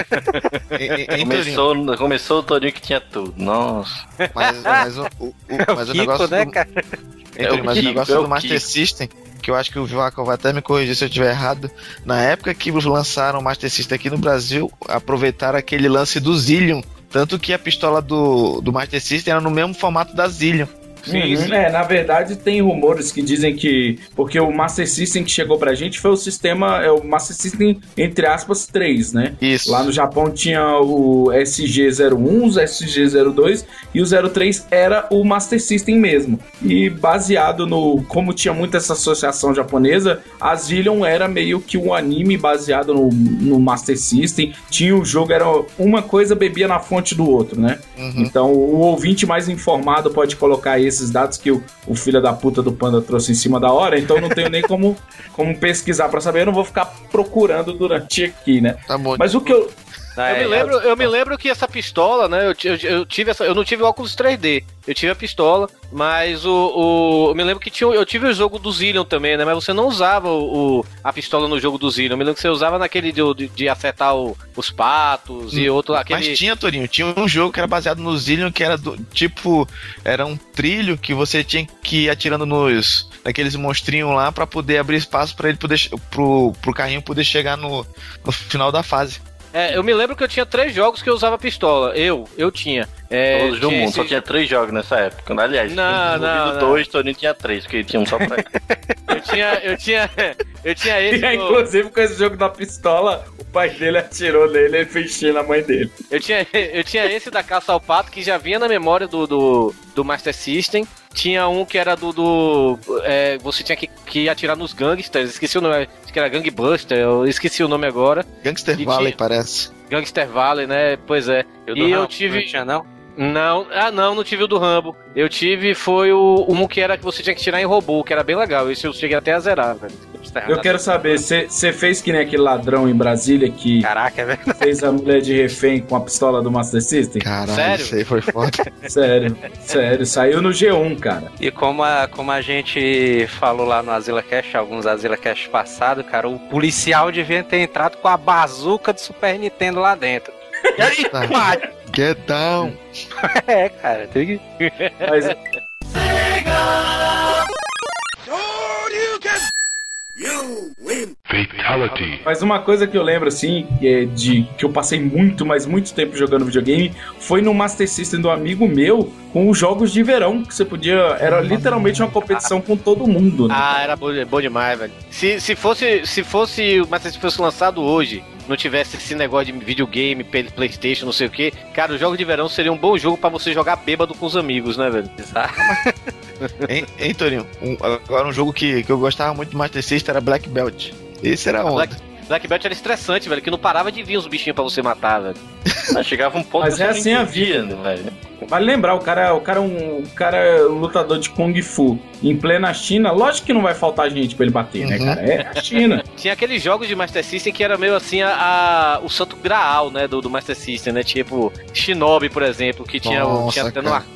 [LAUGHS] E- e- Torinho? Começou, começou o Todinho que tinha tudo. Nossa. Mas, mas o, o- o- [LAUGHS] mas o Rico, negócio né, do, cara? Hein, É o mas o Kiko, negócio é o do Master Kiko. System, que eu acho que o Vivaco vai até me corrigir se eu estiver errado. Na época que lançaram o Master System aqui no Brasil, aproveitaram aquele lance do Zillion. Tanto que a pistola do, do Master System era no mesmo formato da Zillion. Uhum. É, na verdade tem rumores que dizem que. Porque o Master System que chegou pra gente foi o sistema. É o Master System, entre aspas, 3, né? Isso. Lá no Japão tinha o SG01, o SG02 e o 03 era o Master System mesmo. E baseado no. Como tinha muita essa associação japonesa, a Zillion era meio que um anime baseado no, no Master System. Tinha o jogo, era uma coisa bebia na fonte do outro, né? Uhum. Então o ouvinte mais informado pode colocar aí esses dados que o, o filho da puta do Panda trouxe em cima da hora, então não tenho nem como, como pesquisar pra saber, eu não vou ficar procurando durante aqui, né? Tá bom. Mas o que eu. Eu me, lembro, eu me lembro que essa pistola, né? Eu, eu, eu tive essa, eu não tive óculos 3D. Eu tive a pistola, mas o, o eu me lembro que tinha, eu tive o jogo do Zillion também, né? Mas você não usava o, o- a pistola no jogo do Zillion. Eu me lembro que você usava naquele de, de, de acertar o- os patos e outro aquele. Mas tinha, Torinho, tinha um jogo que era baseado no Zillion, que era do tipo. Era um trilho que você tinha que ir atirando nos. naqueles monstrinhos lá pra poder abrir espaço pra ele poder. pro, pro carrinho poder chegar no, no final da fase. É, eu me lembro que eu tinha três jogos que eu usava pistola. Eu, eu tinha. É, Todos do mundo, esse- só tinha três jogos nessa época. Aliás, Não, não, não. dois, Toninho tinha três, porque tinha um só pra ele. [LAUGHS] Eu tinha, eu tinha, eu tinha esse. E aí, inclusive, com esse jogo da pistola, o pai dele atirou nele e fez xixi na mãe dele. Eu tinha, [LAUGHS] eu tinha esse da caça ao pato que já vinha na memória do, do, do Master System. Tinha um que era do. do é, você tinha que, que atirar nos gangsters. Esqueci o nome. Acho que era Gangbuster. Eu esqueci o nome agora. Gangster E Valley, tinha- parece. Gangster Valley, né? Pois é. E do E eu tive. não tinha, não? Não, ah não, não tive o do Rambo. Eu tive foi o um que era que você tinha que tirar em robô, que era bem legal. Esse eu cheguei até a zerar, velho. Eu quero saber, você fez que nem aquele ladrão em Brasília que Caraca, é verdade. fez a mulher de refém com a pistola do Master System? Caralho, Sério? isso aí foi foda. [LAUGHS] Sério, sério, saiu no G1, cara. E como a, como a gente falou lá no Azila Cash, alguns Azila Cash passados, cara, o policial devia ter entrado com a bazuca do Super Nintendo lá dentro. E aí, Tá. Get down. [LAUGHS] é, cara, tem que. Mas Fatality. Mas uma coisa que eu lembro, assim, que é de que eu passei muito, mas muito tempo jogando videogame, foi no Master System do amigo meu, com os jogos de verão, que você podia. Era literalmente uma competição com todo mundo, né? Ah, era bom, bom demais, velho. Se, se fosse se fosse o Master System fosse lançado hoje, não tivesse esse negócio de videogame, Play- Playstation, não sei o que, cara, o jogo de verão seria um bom jogo pra você jogar bêbado com os amigos, né, velho? [LAUGHS] Hein, hein Torinho? Um- agora um jogo que, que eu gostava muito do Master System era Black Belt. Esse era onda. Black, Black Belt era estressante, velho, que não parava de vir os bichinhos pra você matar, velho. Mas chegava um ponto Mas que é assim a vida. né, velho? Vale lembrar, o cara, o cara é um, o cara é um lutador de Kung Fu em plena China, lógico que não vai faltar gente pra ele bater, né, Uhum. cara? É a China. [LAUGHS] Tinha aqueles jogos de Master System que era meio assim a, a- o santo graal, né, do, do Master System, né? Tipo Shinobi, por exemplo, que tinha, Nossa, tinha até no ar-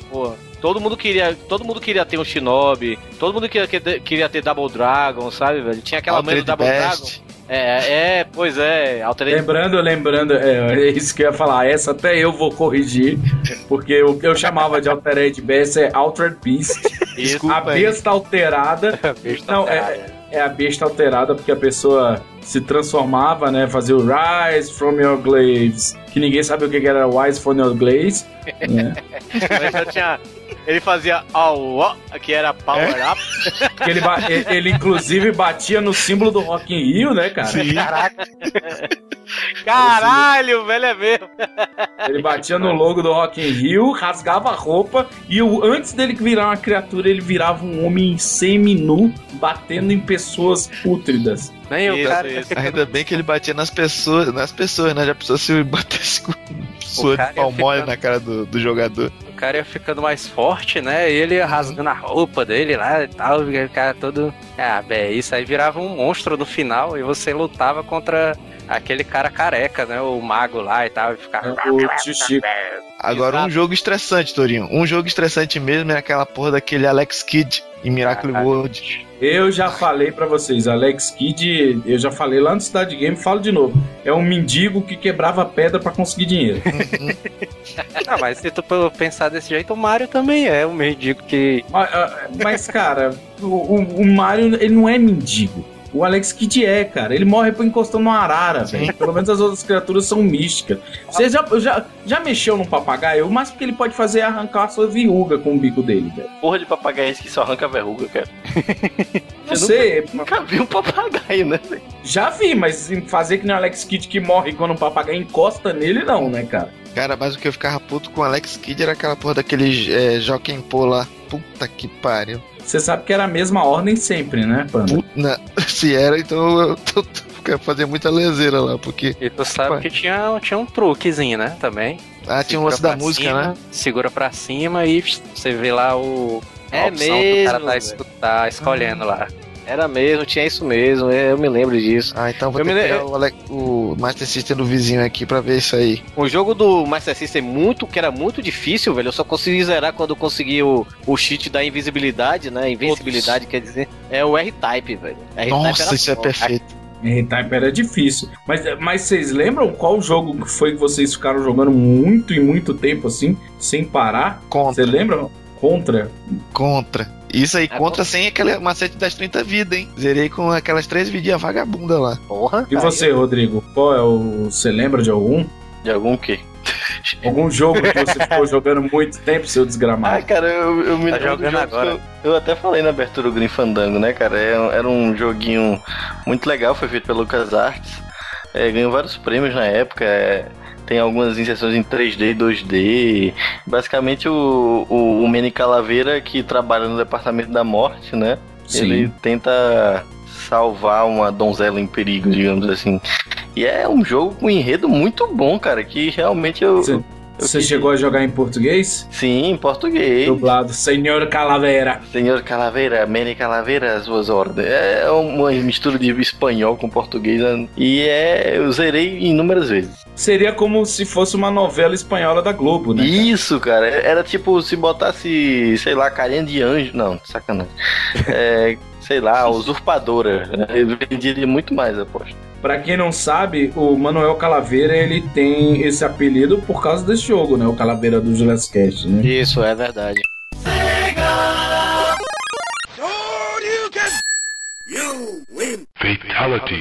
Todo mundo queria, todo mundo queria ter um Shinobi, todo mundo queria, queria- ter Double Dragon, sabe, velho? Tinha aquela mãe do Double Beast. Dragon. É, é, pois é, Lembrando, lembrando, é, é isso que eu ia falar, essa até eu vou corrigir, porque o que eu chamava de Altered Beast é Altered Beast. [LAUGHS] Desculpa a aí. besta alterada. [LAUGHS] Não, é, é a besta alterada porque a pessoa se transformava, né? Fazia o Rise from Your Glaives, que ninguém sabe o que era Rise from Your Glaives. né? [LAUGHS] Ele já tinha. Ele fazia ó, que era Power Up. [LAUGHS] Que ele, ele, ele, inclusive batia no símbolo do Rock in Rio, né, cara? Caraca. [LAUGHS] Caralho, velho, é mesmo. Ele batia no logo do Rock in Rio, rasgava a roupa e o, antes dele virar uma criatura, ele virava um homem semi-nu, batendo em pessoas pútridas. Nem o Isso, cara. isso. Ainda bem que ele batia nas pessoas, nas pessoas, né? Já pensou se batesse [LAUGHS] com sua cara de pau ia mole ficando- na cara do, do jogador. Cara ia ficando mais forte, né? Ele rasgando a roupa dele lá e tal. O cara todo. Ah, bem, isso aí virava um monstro no final e você lutava contra aquele cara careca, né? O mago lá e tal. E ficava. O Agora, um Exato. jogo estressante, Torinho. Um jogo estressante mesmo é aquela porra daquele Alex Kidd em Miracle Caralho. World. Eu já falei pra vocês, Alex Kidd, eu já falei lá no Cidade Game, falo de novo. É um mendigo que quebrava pedra pra conseguir dinheiro. [LAUGHS] Ah, mas se tu pensar desse jeito, o Mario também é um mendigo que. Mas, ah, Mas, cara, o, o- o Mario, ele não é mendigo. O Alex Kidd é, cara. Ele morre por encostando numa arara, velho. Pelo menos as outras criaturas são místicas. Você já, já, já mexeu num papagaio? O máximo que ele pode fazer é arrancar a sua verruga com o bico dele, velho. Porra de papagaio é esse que só arranca a verruga, cara. [LAUGHS] Você Nunca vi um papagaio, né? velho? já vi, mas fazer que nem o Alex Kidd que morre quando um papagaio encosta nele, não, né, cara? Cara, mas o que eu ficava puto com o Alex Kidd era aquela porra daquele é, Joaquim Pô lá. Puta que pariu. Você sabe que era a mesma ordem sempre, né, Panda? Na- [LAUGHS] se era, então eu [LAUGHS] tô, tô, quero fazer muita leseira lá, porque. E tu sabe que tinha, tinha um truquezinho, né? Também. Ah, tinha um lance Segura da música, cima, né? Segura pra cima e você vê lá o. a É opção que o mesmo, cara tá, tá escolhendo lá. Era mesmo, tinha isso mesmo, eu me lembro disso. Ah, então vou Eu ter que pegar o, Alex- o Master System do vizinho aqui pra ver isso aí. O jogo do Master System muito, que era muito difícil, velho. Eu só consegui zerar quando eu consegui o, o cheat da invisibilidade, né? Invencibilidade, quer dizer. É o R-Type, velho. R-Type Nossa, era isso é foda. perfeito. R-Type era difícil. Mas, mas vocês lembram qual jogo que foi que vocês ficaram jogando muito e muito tempo assim, sem parar? Contra. Você lembra? Contra. Contra. Isso aí, É contra sem aquele macete das 30 vidas, hein? Zerei com aquelas três vidinhas vagabunda lá. Porra. E você, Rodrigo? Qual é o. Você lembra de algum? De algum quê? Algum jogo que você ficou [LAUGHS] jogando muito tempo, seu Ah, desgramado? cara, eu, eu me Tá jogando agora. que Eu, eu até falei na abertura do Green Fandango, né, cara? É- Era um joguinho muito legal, foi feito pela LucasArts. É, ganhou vários prêmios na época. é, tem algumas inserções em 3D e 2D. Basicamente, o, o, o Manny Calaveira, que trabalha no Departamento da Morte, né? Ele tenta salvar uma donzela em perigo, digamos assim. E é um jogo com um enredo muito bom, cara, que realmente eu... Você- eu Você quis- chegou a jogar em português? Sim, em português. Dublado, Senhor Calaveira. Senhor Calaveira, Manny Calaveira, as suas ordens. É uma mistura de espanhol com português. né? E é. Eu zerei inúmeras vezes. Seria como se fosse uma novela espanhola da Globo, né? Isso, cara. Era tipo se botasse, sei lá, carinha de anjo. Não, sacanagem. É, sei lá, [LAUGHS] usurpadora. Eu venderia muito mais, aposto. Pra quem não sabe, o Manuel Calaveira ele tem esse apelido por causa desse jogo, né? O Calaveira do Julius Cast, né? Isso, é verdade.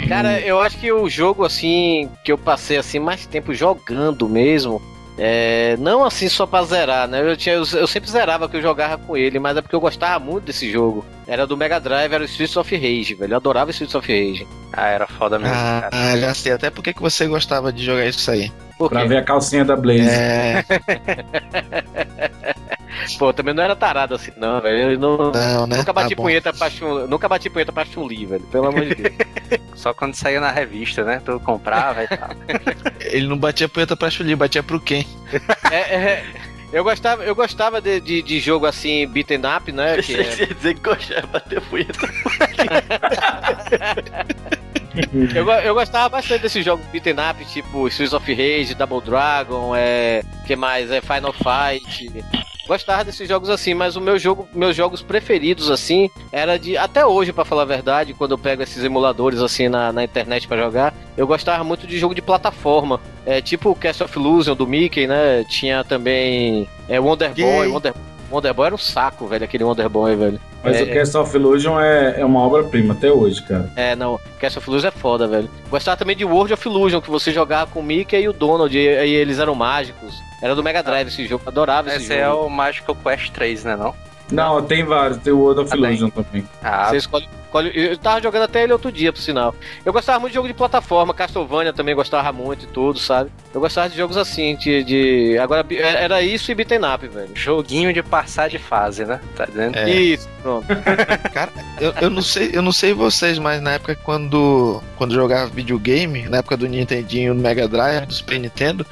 Cara, eu acho que o jogo, assim, que eu passei, assim, mais tempo jogando mesmo, é, não assim só pra zerar, né? Eu, tinha, eu, eu sempre zerava que eu jogava com ele, mas é porque eu gostava muito desse jogo. Era do Mega Drive, era o Streets of Rage, velho. Eu adorava Streets of Rage. Ah, era foda mesmo, Ah, cara. já sei. Até porque que você gostava de jogar isso aí. Por Pra ver a calcinha da Blaze. É. [LAUGHS] Pô, também não era tarado assim, não, velho. Eu não, Não, né? nunca bati Tá bom. punheta pra Chun, nunca bati punheta pra Chun-Li, velho. Pelo amor de Deus. [LAUGHS] Só quando saía na revista, né? Tu comprava e tal. Ele não batia punheta pra Chuli, batia pro quem? É, é, eu gostava, eu gostava de, de, de jogo assim, beaten up, né? Que é- dizer que gostava bater punheta. [LAUGHS] eu, eu gostava bastante desses jogos beaten up, tipo Streets of Rage, Double Dragon, é. que mais? É Final Fight. Gostava desses jogos assim, mas o meu jogo, meus jogos preferidos assim, era de até hoje, pra falar a verdade, quando eu pego esses emuladores assim na, na internet pra jogar, eu gostava muito de jogo de plataforma, é tipo o Cast of Illusion do Mickey, né? Tinha também é Wonder Boy. Wonder, Wonder Boy era um saco, velho, aquele Wonder Boy, velho. Mas é, o Cast of Illusion é, é uma obra-prima até hoje, cara. é, não, Cast of Illusion é foda, velho. Gostava também de World of Illusion, que você jogava com o Mickey e o Donald, e aí eles eram mágicos. Era do Mega Drive esse jogo, adorava esse, Esse jogo. é o Magical Quest 3, né não? Não, tem vários. Tem o World of Ah, tem. Illusion também. Ah, Você escolhe, escolhe- Eu tava jogando até ele outro dia, por sinal. Eu gostava muito de jogo de plataforma, Castlevania também gostava muito e tudo, sabe? Eu gostava de jogos assim, de. de- Agora bi- era isso e beaten up, velho. joguinho de passar de fase, né? Tá dizendo? É. Isso, pronto. [LAUGHS] Eu, eu não sei, eu não sei vocês, mas na época quando quando jogava videogame, na época do Nintendinho, do Mega Drive, do Super Nintendo,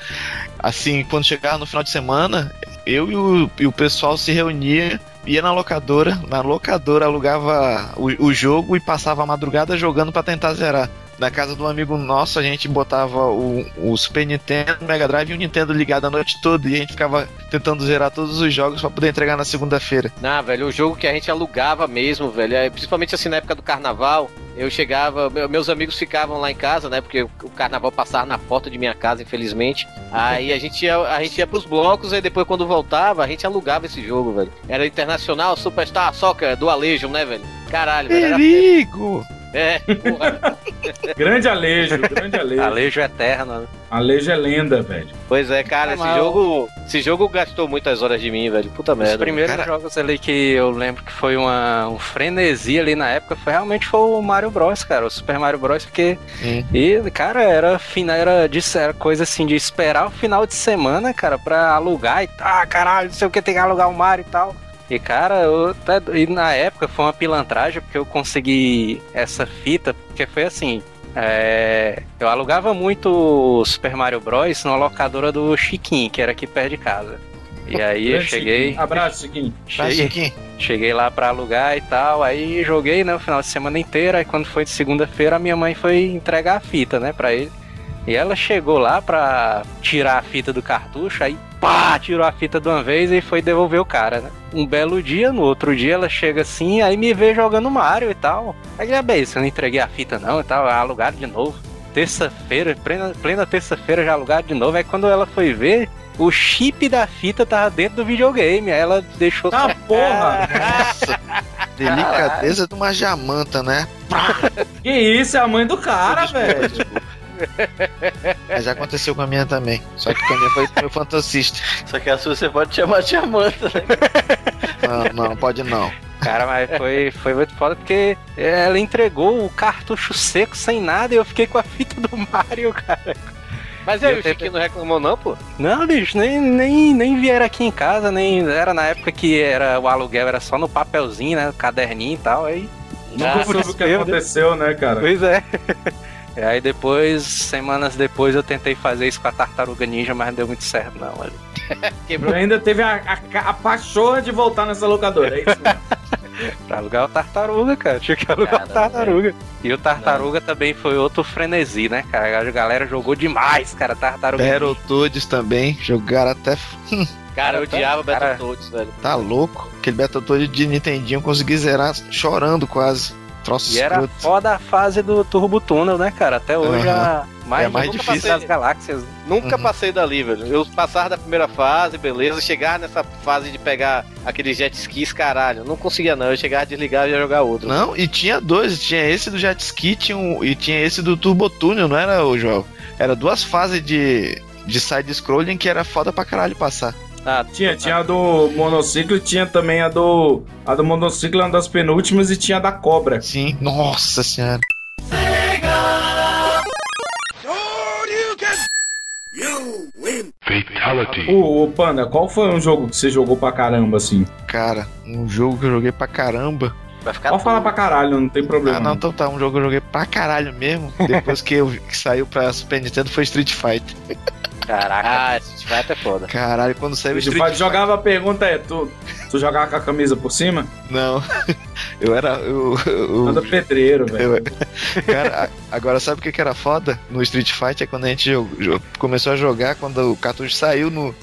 assim, quando chegava no final de semana, eu e o, e o pessoal se reunia, ia na locadora, na locadora alugava o, o jogo e passava a madrugada jogando pra tentar zerar. Na casa de um amigo nosso, a gente botava o, o Super Nintendo, o Mega Drive e o Nintendo ligado a noite toda e a gente ficava tentando zerar todos os jogos pra poder entregar na segunda-feira. Não, velho, o jogo que a gente alugava mesmo, velho, é, principalmente assim na época do carnaval, eu chegava, meu- meus amigos ficavam lá em casa, né, porque o carnaval passava na porta de minha casa, infelizmente. Aí a gente ia, a gente ia pros blocos, aí depois quando voltava, a gente alugava esse jogo, velho. Era Internacional Superstar Soccer do Alejo, né, velho? Caralho, velho. Era Perigo! É, porra. [LAUGHS] Grande Alejo, grande Alejo. Alejo eterno. né? Alejo é lenda, velho. Pois é, cara, É, esse jogo. Esse jogo gastou muitas horas de mim, velho. Puta Os merda. primeiros Cara- jogos ali que eu lembro que foi uma, um frenesi ali na época foi realmente foi o Mario Bros, cara, o Super Mario Bros, porque e cara, era final era, de, era coisa assim de esperar o final de semana, cara, pra alugar e tá, caralho, não sei o que tem que alugar o Mario e tal. E cara, eu, tá- e na época foi uma pilantragem porque eu consegui essa fita, porque foi assim, é, eu alugava muito o Super Mario Bros na locadora do Chiquinho, que era aqui perto de casa. E [LAUGHS] aí eu cheguei. Chiquinho. Abraço, Chiquinho. Cheguei, cheguei lá pra alugar e tal, aí joguei, né, o final de semana inteiro, aí quando foi de segunda-feira a minha mãe foi entregar a fita, né, pra ele. E ela chegou lá pra tirar a fita do cartucho, aí pá, tirou a fita de uma vez e foi devolver o cara, né. Um belo dia, no outro dia ela chega assim, aí me vê jogando Mario e tal. Aí já bem, você não entreguei a fita não e tal, alugaram de novo. Terça-feira, plena, plena terça-feira já alugaram de novo, aí quando ela foi ver, o chip da fita tava dentro do videogame, aí ela deixou... Ah, porra! [LAUGHS] Delicadeza de uma jamanta, né? Que isso, é a mãe do cara, velho. [LAUGHS] Mas já aconteceu com a minha também. Só que com a minha foi meu fantasista. Só que a sua você pode chamar de Amanda, né? [LAUGHS] Não, não, pode não. Cara, mas foi, foi muito foda porque ela entregou o cartucho seco sem nada e eu fiquei com a fita do Mario, cara. Mas E aí o tentei- Chiquinho não reclamou, não, pô? Não, bicho, nem, nem, nem vieram aqui em casa, nem. Era na época que era, o aluguel era só no papelzinho, né? Caderninho e tal. Aí. Nunca Ah, soube o que aconteceu, né, cara? Pois é. E aí depois, semanas depois, eu tentei fazer isso com a tartaruga ninja, mas não deu muito certo, não. [LAUGHS] Quebrou. Ainda teve a, a, a pachorra de voltar nessa locadora, é isso? [LAUGHS] Pra alugar o tartaruga, cara. Tinha que alugar o tartaruga. E o tartaruga também foi outro frenesi, né, cara? A galera jogou demais, cara. Tartaruga. Battletoads também, jogaram até. [LAUGHS] Cara, eu odiava Cara, Battletoads, velho. Tá louco? Aquele Battletoad de Nintendinho eu consegui zerar chorando quase. Troço E era escroto. foda a fase do Turbo Tunnel, né, cara? Até hoje a mais, É mais nunca difícil. passei das galáxias. Nunca Uhum. passei dali, velho. Eu passava da primeira fase, beleza. Chegar nessa fase de pegar aqueles jet skis, caralho. Não conseguia, não. Eu chegava, desligava e ia jogar outro. Não, e tinha dois, tinha esse do jet ski tinha um, e tinha esse do Turbo Tunnel, não era o João? Era duas fases de, de side-scrolling que era foda pra caralho passar. Ah, Tinha, tinha a do monociclo e tinha também a do. A do monociclo, uma das penúltimas, e tinha a da cobra. Sim, nossa senhora. Ô, ô, Panda, qual foi um jogo que você jogou pra caramba, assim? Cara, um jogo que eu joguei pra caramba. Vai ficar Pode falar pra caralho, não tem problema. Ah, não, então tá, um jogo que eu joguei pra caralho mesmo. [LAUGHS] Depois que, eu, que saiu pra Super Nintendo foi Street Fighter. caraca. Ah, esse Fight é foda. Caralho, quando saiu Street Street Fighter jogava a pergunta é, tu, tu jogava com a camisa por cima? Não, [LAUGHS] eu era. [LAUGHS] Eu, eu- Manda pedreiro, velho. eu- cara, agora sabe o que, era foda no Street Fighter? É quando a gente jog- jo- começou a jogar, quando o cartucho saiu no,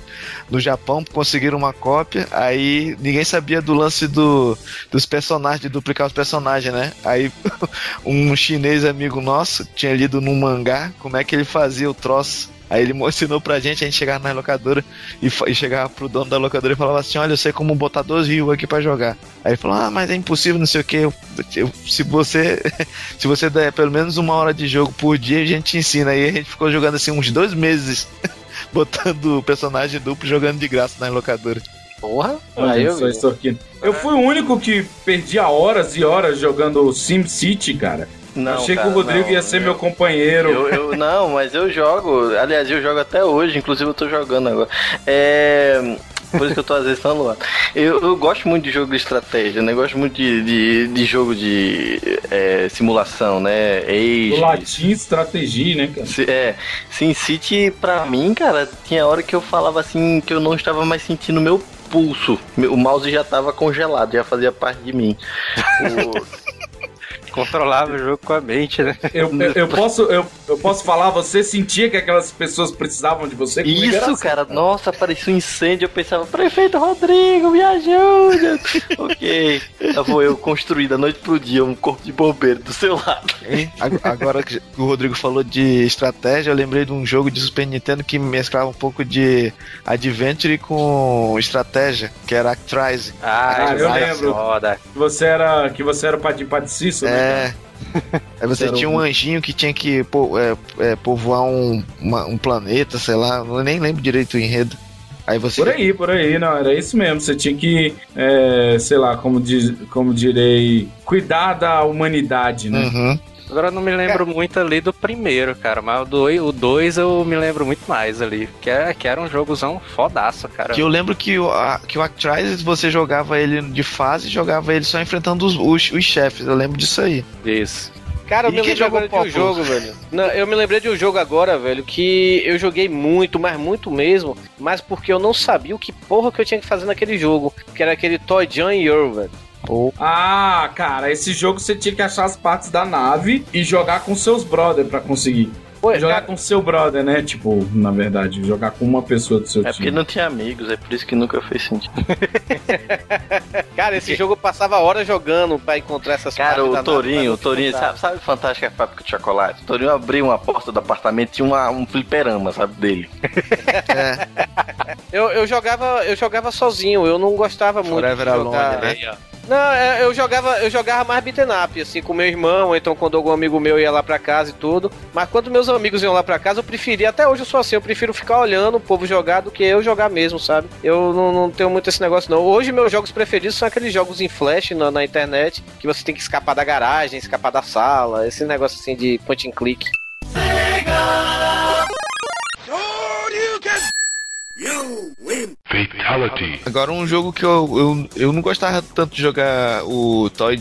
no Japão, conseguiram uma cópia, aí ninguém sabia do lance do, dos personagens, de duplicar os personagens, né? Aí [LAUGHS] um chinês amigo nosso tinha lido num mangá como é que ele fazia o troço. Aí ele ensinou pra gente, a gente chegava na locadora e, e chegava pro dono da locadora e falava assim: Olha, eu sei como botar 12 rios aqui pra jogar. Aí ele falou: Ah, mas é impossível, não sei o que. Eu, eu- se você [LAUGHS] se você der pelo menos uma hora de jogo por dia, a gente te ensina. Aí a gente ficou jogando assim uns dois meses, [LAUGHS] botando o personagem duplo jogando de graça na locadora. Porra, aí eu. Eu fui o único que perdia horas e horas jogando Sim City, cara. Não, Achei cara, que o Rodrigo não, ia ser eu- meu companheiro. Eu, eu- não, mas eu jogo. Aliás, eu jogo até hoje, inclusive eu tô jogando agora. É. Por isso que eu tô às vezes falando lá. Eu, eu gosto muito de jogo de estratégia, né? Eu gosto muito de, de, de jogo de é, simulação, né? Age. latim estratégia, né, cara? Se- É, Sin City, pra mim, cara, tinha hora que eu falava assim que eu não estava mais sentindo meu pulso. O mouse já tava congelado, já fazia parte de mim. [LAUGHS] O- Controlava o jogo com a mente, né? Eu, [LAUGHS] eu, eu posso, eu, eu posso falar, você sentia que aquelas pessoas precisavam de você? Era Isso, assim, cara, nossa, parecia um incêndio. Eu pensava, prefeito Rodrigo, me ajuda. [LAUGHS] ok. Lá vou eu construir da noite pro dia um corpo de bombeiro do seu lado. Agora que o Rodrigo falou de estratégia, eu lembrei de um jogo de Super Nintendo que mesclava um pouco de adventure com estratégia, que era Actrise. Ah, Ah, eu lembro. Foda. Que você era, que você era o Patim Paticiço, né? É, Aí [LAUGHS] você tinha um anjinho que tinha que po- é, é, povoar um, uma- um planeta, sei lá, eu nem lembro direito o enredo. Aí você. Por aí, por aí, não, era isso mesmo. Você tinha que, é, sei lá, como, diz, como direi, cuidar da humanidade, né? Uhum. Agora eu não me lembro muito ali do primeiro, cara, mas o 2 o dois eu me lembro muito mais ali. Que, é, que era um jogozão fodaço, cara. Que eu lembro que o, a- que o Actraises você jogava ele de fase e jogava ele só enfrentando os, os, os chefes. Eu lembro disso aí. Isso. Cara, eu E me lembrei jogou agora de um jogo, velho. Não, eu me lembrei de um jogo agora, velho, que eu joguei muito, mas muito mesmo, mas porque eu não sabia o que porra que eu tinha que fazer naquele jogo, que era aquele Toy John Earl, velho. Ah, cara, esse jogo você tinha que achar as partes da nave e jogar com seus brother pra conseguir. jogar com seu brother, né? Tipo, na verdade, jogar com uma pessoa do seu É porque time. não tinha amigos, é por isso que nunca fez sentido. [LAUGHS] Cara, esse jogo eu passava horas jogando pra encontrar essas Cara, o Torinho, o Torinho, sabe, sabe Fantástica Fábrica de Chocolate? O Torinho abriu uma porta do apartamento e tinha uma, um fliperama, sabe, dele. [LAUGHS] Eu, eu jogava, eu jogava sozinho, eu não gostava muito Forever de jogar. Alone, né? Não, é, eu jogava, eu jogava mais beaten up, assim, com meu irmão, então quando algum amigo meu ia lá pra casa e tudo. Mas quando meus amigos iam lá pra casa, eu preferia, até hoje eu sou assim, eu prefiro ficar olhando o povo jogar do que eu jogar mesmo, sabe? Eu não, não tenho muito esse negócio, não. Hoje meus jogos preferidos são aqueles jogos em flash na, na internet, que você tem que escapar da garagem, escapar da sala, esse negócio assim de point and click. Fatality. Agora, um jogo que eu, eu, eu não gostava tanto de jogar o Toy.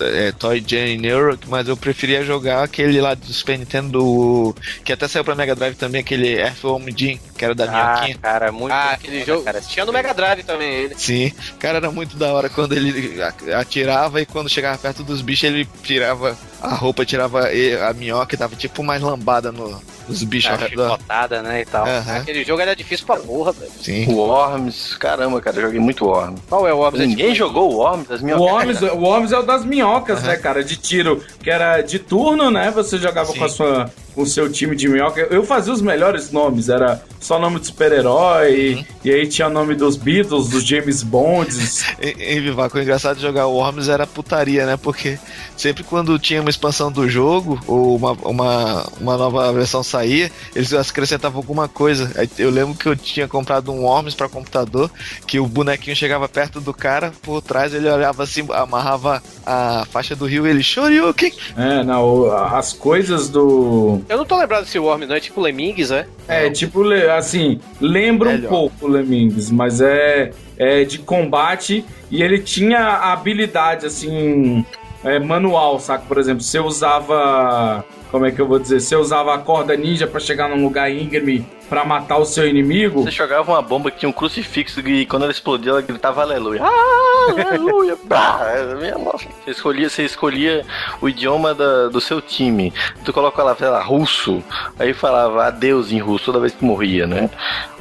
É, Toy Jam Neuro, mas eu preferia jogar aquele lá do Super Nintendo, o- que até saiu pra Mega Drive também, aquele Earthworm Jim, que era da Ah, minhoquinha. cara, muito. Ah, aquele jogo. Tinha no Mega Drive também ele. Sim, cara, era muito da hora quando ele atirava e quando chegava perto dos bichos ele tirava a roupa, tirava e- a minhoca e dava tipo mais lambada no, nos bichos A ao redor. chicotada, né, e tal. Aquele jogo era difícil pra porra, velho. Sim. O Worms, caramba, cara, eu joguei muito Worms. Qual é o Worms? Ninguém jogou o Worms, as O minhas Worms, o Worms é o das minhocas, né, cara? De tiro, que era de turno, né? Você jogava com a sua com o seu time de minhoca. Eu fazia os melhores nomes, era só nome de super-herói, e aí tinha o nome dos Beatles, dos James Bonds. [LAUGHS] Em, Vivaco, o engraçado de jogar o Worms era putaria, né? Porque sempre quando tinha uma expansão do jogo, ou uma, uma, uma nova versão saía, eles acrescentavam alguma coisa. Eu lembro que eu tinha comprado um Worms pra computador, que o bonequinho chegava perto do cara, por trás ele olhava assim, amarrava a faixa do rio e ele, Shoryuken! É, não, as coisas do. Eu não tô lembrado desse Worms, não. É tipo Lemmings, é? É, tipo, assim, lembra um Melhor. pouco o Lemmings, mas é, é de combate e ele tinha a habilidade, assim, é, manual, saca? Por exemplo, você usava. Como é que eu vou dizer? Você usava a corda ninja pra chegar num lugar íngreme pra matar o seu inimigo. Você jogava uma bomba que tinha um crucifixo e quando ela explodia, ela gritava aleluia. Ah, aleluia! [LAUGHS] Você escolhia, você escolhia o idioma da- do seu time. Tu colocava lá, sei lá, russo. Aí falava adeus em russo toda vez que morria, né?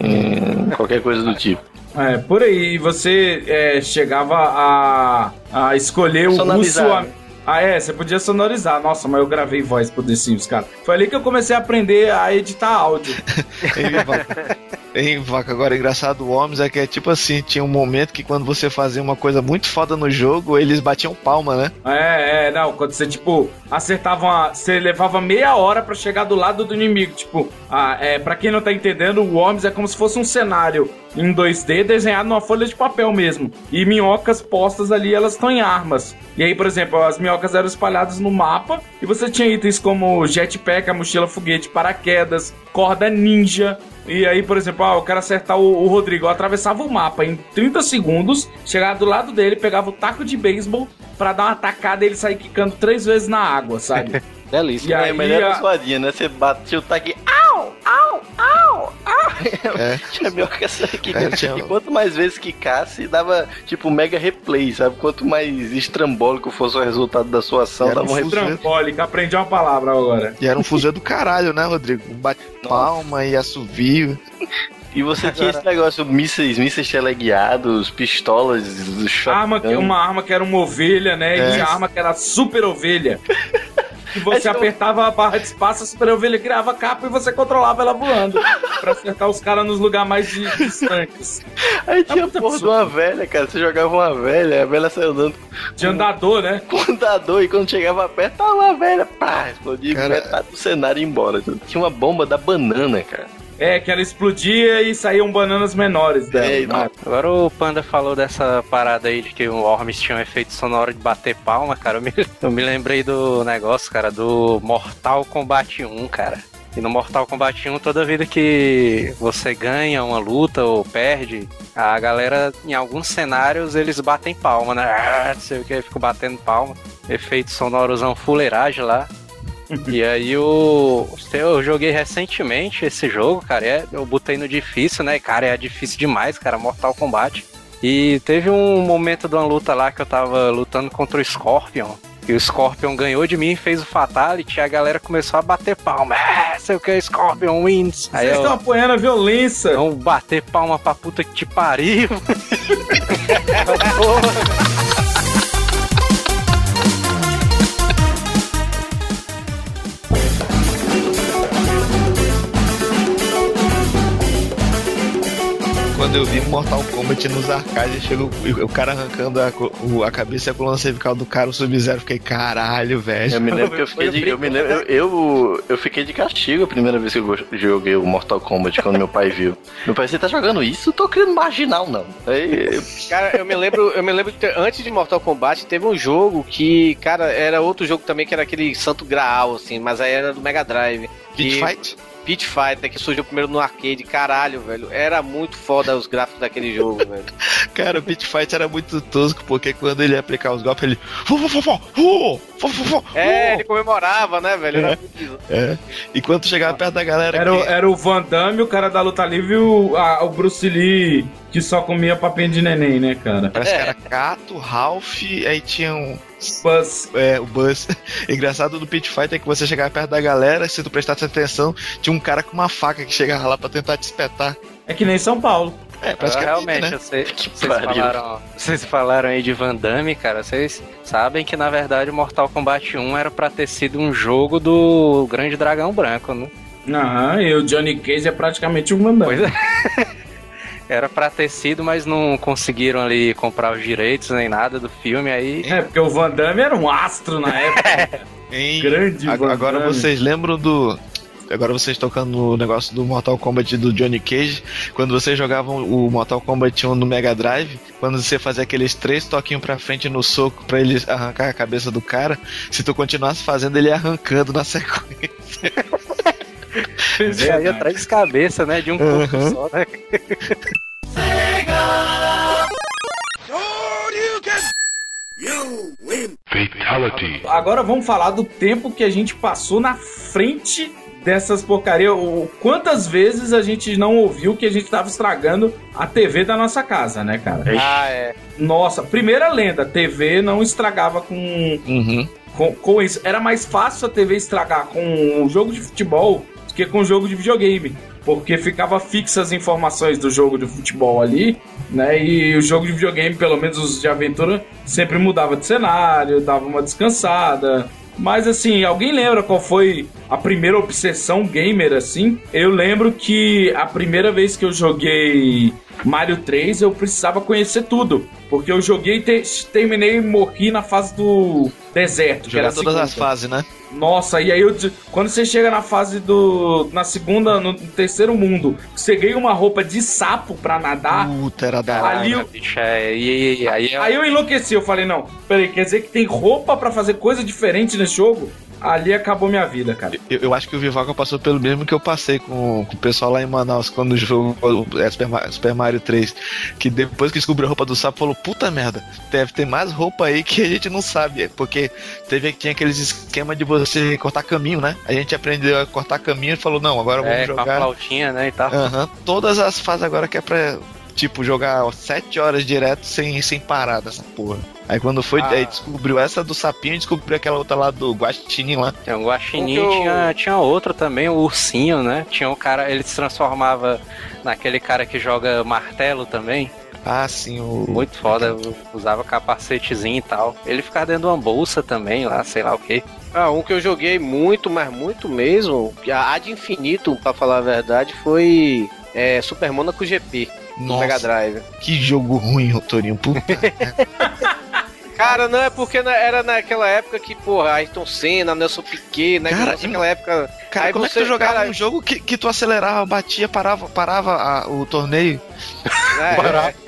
Hum, qualquer coisa do tipo. É, por aí, você é, chegava a, a escolher o russo. A-? Ah, é, você podia sonorizar. Nossa, mas eu gravei voz pro The Sims, cara. Foi ali que eu comecei a aprender a editar áudio. [LAUGHS] [LAUGHS] Em Vaca, agora engraçado o Worms é que é tipo assim, tinha um momento que quando você fazia uma coisa muito foda no jogo, eles batiam palma, né? É, é, não, quando você, tipo, acertava uma. Você levava meia hora pra chegar do lado do inimigo. Tipo, ah, é, pra quem não tá entendendo, o Worms é como se fosse um cenário em 2D desenhado numa folha de papel mesmo. E minhocas postas ali, elas estão em armas. E aí, por exemplo, as minhocas eram espalhadas no mapa e você tinha itens como jetpack, a mochila foguete, paraquedas, corda ninja. E aí, por exemplo, ah, eu quero acertar o, o Rodrigo. Eu atravessava o mapa em 30 segundos, chegava do lado dele, pegava o taco de beisebol pra dar uma tacada e ele sair quicando três vezes na água, sabe? [LAUGHS] Delícia. E É, aí, era a- zoadinha, né? Você batia o tag. Au! Au! Au! Au! É. [LAUGHS] Tinha minhoca que É, tinha- E quanto mais vezes quicasse, dava tipo mega replay, sabe? Quanto mais estrambólico fosse o resultado da sua ação, Era dava um um replay. Trambólica, aprendi uma palavra agora. E era um fuzil do caralho, né, Rodrigo? Bate palma e assovio. E você tinha esse negócio, mísseis, mísseis teleguiados, pistolas, shotgun. Arma que, uma arma que era uma ovelha, né? É. E tinha arma que era super ovelha. [LAUGHS] que você apertava a barra de espaço, a super ovelha criava capa e você controlava ela voando. pra acertar os caras nos lugares mais di- distantes. Aí tinha a porra de uma velha, cara. Você jogava uma velha, a velha saiu andando. De andador, né? Com andador, e quando chegava perto, tava uma velha, pá, explodia Cara- metade do cenário e ia embora. Tinha uma bomba da banana, cara. É, que ela explodia e saíam bananas menores dela. É, né? Agora o Panda falou dessa parada aí de que o Worms tinha um efeito sonoro de bater palma, cara. Eu me, [LAUGHS] eu me lembrei do negócio, cara, do Mortal Kombat 1, cara. E no Mortal Kombat 1, toda vida que você ganha uma luta ou perde, a galera, em alguns cenários, eles batem palma, né? Ah, [LAUGHS] não sei o que, fico batendo palma. Efeito sonorosão fuleiragem lá. E aí o. Eu joguei recentemente esse jogo, cara. é- eu botei no difícil, né? Cara, é difícil demais, cara. Mortal Kombat. E teve um momento de uma luta lá que eu tava lutando contra o Scorpion. E o Scorpion ganhou de mim, fez o Fatality, e a galera começou a bater palma. É, sei o que, Scorpion wins. Aí Vocês eu, estão apoiando a violência. Vamos bater palma pra puta que te pariu. [LAUGHS] Quando eu vi Mortal Kombat nos arcades, chega o, o cara arrancando a, o- a cabeça e a coluna cervical do cara, o Sub-Zero, fiquei, caralho, velho. Eu me lembro que eu fiquei de, eu, me lembro, eu, eu, eu fiquei de castigo a primeira vez que eu joguei o Mortal Kombat quando meu pai viu. Meu pai, você tá jogando isso? Eu tô querendo marginal, não. Aí, eu- Cara, eu me lembro, eu me lembro que antes de Mortal Kombat teve um jogo que, cara, era outro jogo também que era aquele Santo Graal, assim, mas aí era do Mega Drive. Que- Fight? Pit Fighter, que surgiu primeiro no arcade, caralho, velho. Era muito foda os gráficos daquele jogo, [LAUGHS] velho. Cara, o Pit Fight era muito tosco, porque quando ele ia aplicar os golpes, ele. É, ele comemorava, né, velho? Era É. muito. É. E quando chegava perto da galera. Era, o- que- era o Van Damme, o cara da luta livre e o, a- o Bruce Lee, que só comia papinho de neném, né, cara? Parece que era Cato, Ralph, aí tinha um. Buzz. É, o Buzz. [LAUGHS] Engraçado do Pit Fight é que você chegava perto da galera, se tu prestasse atenção, tinha um cara com uma faca que chegava lá pra tentar te espetar. É que nem São Paulo. É, Eu, praticamente, realmente, né? vocês, pariu. falaram, vocês falaram aí de Van Damme, cara. Vocês sabem que na verdade Mortal Kombat 1 era pra ter sido um jogo do Grande Dragão Branco, né? Aham, e o Johnny Cage é praticamente um Van Damme. Pois é. [LAUGHS] Era pra ter sido, mas não conseguiram ali comprar os direitos nem nada do filme, aí. É, porque o Van Damme era um astro na [LAUGHS] época. Hein? Grande Ag- Van Agora Damme. vocês lembram do. Agora vocês tocando no negócio do Mortal Kombat do Johnny Cage, quando vocês jogavam o Mortal Kombat 1 no Mega Drive, quando você fazia aqueles três toquinhos pra frente no soco pra ele arrancar a cabeça do cara, se tu continuasse fazendo, ele ia arrancando na sequência. [LAUGHS] Isso aí é três cabeças, né? De um corpo Uhum. só, né? Fatality. Agora vamos falar do tempo que a gente passou na frente dessas porcarias. O- Quantas vezes a gente não ouviu que a gente tava estragando a TV da nossa casa, né, cara? Ah, é. Nossa, primeira lenda, TV não estragava com, Uhum. com, com isso. Era mais fácil a TV estragar com um jogo de futebol do que com jogo de videogame. Porque ficava fixas as informações do jogo de futebol ali, né? E o jogo de videogame, pelo menos os de aventura, sempre mudava de cenário, dava uma descansada. Mas assim, alguém lembra qual foi a primeira obsessão gamer assim? Eu lembro que a primeira vez que eu joguei Mario 3, eu precisava conhecer tudo. Porque eu joguei, te- terminei e morri na fase do deserto. que era Jogar todas as fases, né? Nossa, e aí eu, te- quando você chega na fase do. Na segunda, no terceiro mundo, você ganha uma roupa de sapo pra nadar. Puta, era da Ali eu- é, aí é- Aí eu enlouqueci, eu falei, não, peraí, quer dizer que tem roupa pra fazer coisa diferente nesse jogo? Ali acabou minha vida, cara. Eu, eu acho que o Vivaco passou pelo mesmo que eu passei com, com o pessoal lá em Manaus quando jogou o é, Super, Super Mario 3. Que depois que descobriu a roupa do sapo, falou: Puta merda, deve ter mais roupa aí que a gente não sabe. Porque teve, tinha aqueles esquema de você cortar caminho, né? A gente aprendeu a cortar caminho e falou: Não, agora vamos é, com a jogar. flautinha, né? E tal. Aham, todas as fases agora que é pra. Tipo, jogar 7 horas direto sem, sem parar dessa porra. Aí quando foi, Ah. aí descobriu essa do sapinho e descobriu aquela outra lá do Guaxinim lá. Tem um guaxinim, O eu- tinha, tinha outro também, o ursinho, né? Tinha um cara, ele se transformava naquele cara que joga martelo também. Ah, sim, o. Muito foda, usava capacetezinho e tal. Ele ficava dentro de uma bolsa também lá, sei lá o que. Ah, um que eu joguei muito, mas muito mesmo, a de infinito, pra falar a verdade, foi é, Super Monaco GP Nossa. Mega Drive. Que jogo ruim, Torinho. Puta. [LAUGHS] Cara, não é porque na- era naquela época que, porra, Ayrton Senna, Nelson Piquet, né? Cara, que naquela época. Cara, Aí como é que você- tu jogava cara- um jogo que, que tu acelerava, batia, parava, parava a- o torneio? É,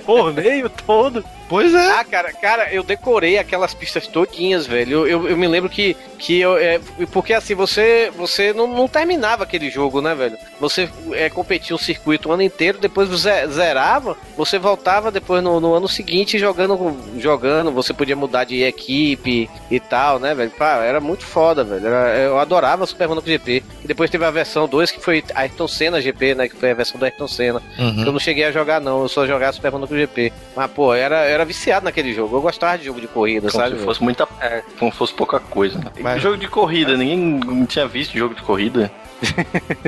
Torneio todo. Pois é. Ah, cara, cara, eu decorei aquelas pistas todinhas, velho. Eu, eu, eu me lembro que, que eu, é, porque assim, você você não, não terminava aquele jogo, né, velho? Você é, competia um circuito o ano inteiro, depois você zerava, você voltava depois no, no ano seguinte jogando, jogando, você podia mudar de equipe e tal, né, velho? Pá, era muito foda, velho. Era- eu adorava Super Monaco GP. E depois teve a versão 2 que foi Ayrton Senna GP, né? Que foi a versão do Ayrton Senna. Uhum. Eu não cheguei a jogar, não, eu só jogava Super Monaco GP. Mas, pô, era, era viciado naquele jogo. Eu gostava de jogo de corrida, Como sabe? se fosse muita. Como se fosse pouca coisa. E Jogo de corrida, ninguém tinha visto jogo de corrida.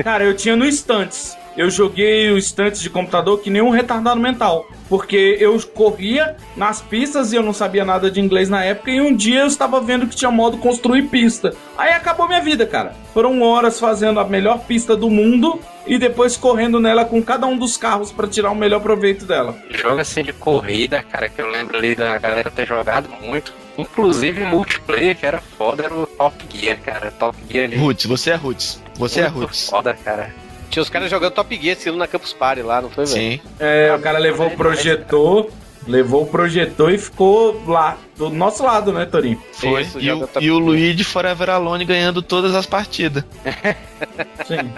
Cara, eu tinha no Instantes. Eu joguei o Instantes de computador que nem um retardado mental. Porque eu corria nas pistas e eu não sabia nada de inglês na época. E um dia eu estava vendo que tinha modo construir pista. Aí acabou minha vida, cara. Foram horas fazendo a melhor pista do mundo e depois correndo nela com cada um dos carros para tirar o melhor proveito dela. Jogo assim de corrida, cara, que eu lembro ali da galera ter jogado muito. Inclusive multiplayer, que era foda, era o Top Gear, cara. Top Gear ali. Roots, você é Roots. Você é Muito Roots. Foda, cara. Tinha os caras jogando Top Gear estilo na Campus Party lá, não foi, velho? Sim. É, o cara levou o projetor, levou o projetor e ficou lá, do nosso lado, né, Torinho? Foi. Isso, e, o, e o. Luigi Forever Alone ganhando todas as partidas. [LAUGHS] Sim.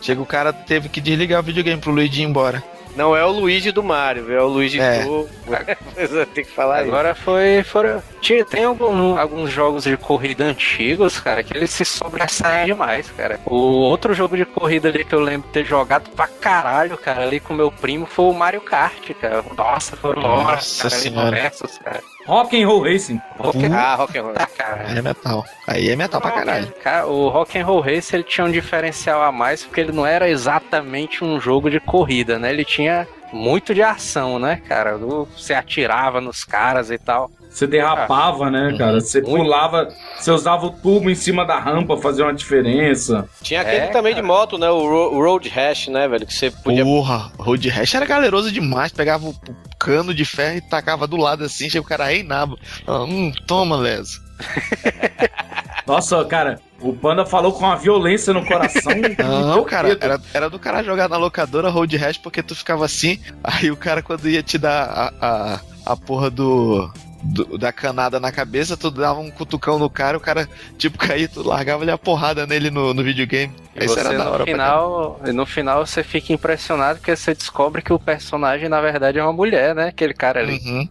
Chega o cara, teve que desligar o videogame pro Luigi ir embora. Não é o Luigi do Mario, é o Luigi É. do. [LAUGHS] Tem que falar isso. Agora foi. Foram, tinha, tem algum- alguns jogos de corrida antigos, cara, que eles se sobressaem demais, cara. O outro jogo de corrida ali que eu lembro de ter jogado pra caralho, cara, ali com meu primo foi o Mario Kart, cara. Nossa, foram Nossa horas, cara, ali senhora. conversas, cara. Rock and Roll Racing. Rock Ah, rock and roll. Tá, cara. É metal. Aí é metal pra caralho. Cara, o Rock and Roll Race ele tinha um diferencial a mais porque ele não era exatamente um jogo de corrida, né? Ele tinha muito de ação, né, cara? Do- Você atirava nos caras e tal. Você derrapava, né, cara? Você pulava, você usava o tubo em cima da rampa, fazia uma diferença. Tinha aquele É, também de moto, né? O, ro- o Road Rash, né, velho? Que você podia. Porra, Road Rash era galeroso demais. Pegava o, cano de ferro e tacava do lado assim, chega o cara reinava. Ah, Hum, toma, Leso. [LAUGHS] Nossa, cara, o Panda falou com uma violência no coração. [LAUGHS] Não, cara, era, era do cara jogar na locadora Road Rash porque tu ficava assim, aí o cara quando ia te dar a, a, a porra do, do- da canada na cabeça, tu dava um cutucão no cara, o cara tipo caía, tu largava ali a porrada nele no, no videogame. E Isso você era da no hora final, no final você fica impressionado porque você descobre que o personagem na verdade é uma mulher, né? Aquele cara ali. Uhum.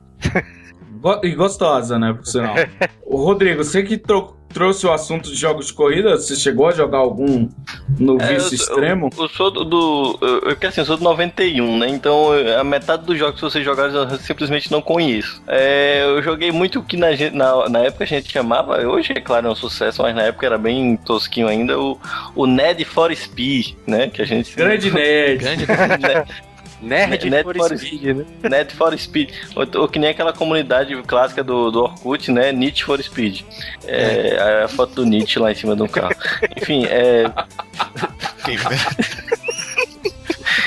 E gostosa, né, por sinal. [LAUGHS] Ô, Rodrigo, você que tro- trouxe o assunto de jogos de corrida, você chegou a jogar algum no É, vício eu- extremo? Eu, sou do. do eu, eu, assim, eu sou do 91, né? Então eu- a metade dos jogos que vocês jogaram eu simplesmente não conheço. É, eu joguei muito o que na, na, na época a gente chamava, hoje é claro é um sucesso, mas na época era bem tosquinho ainda, o, o Ned for Speed, né? Que a gente. Grande [LAUGHS] nerd. Grande Nerd Net for for Speed, né? Net for Speed. Ou, ou que nem aquela comunidade clássica do, do Orkut, né? Need for Speed. É, A foto do Nietzsche lá em cima do carro. Enfim, é. [LAUGHS]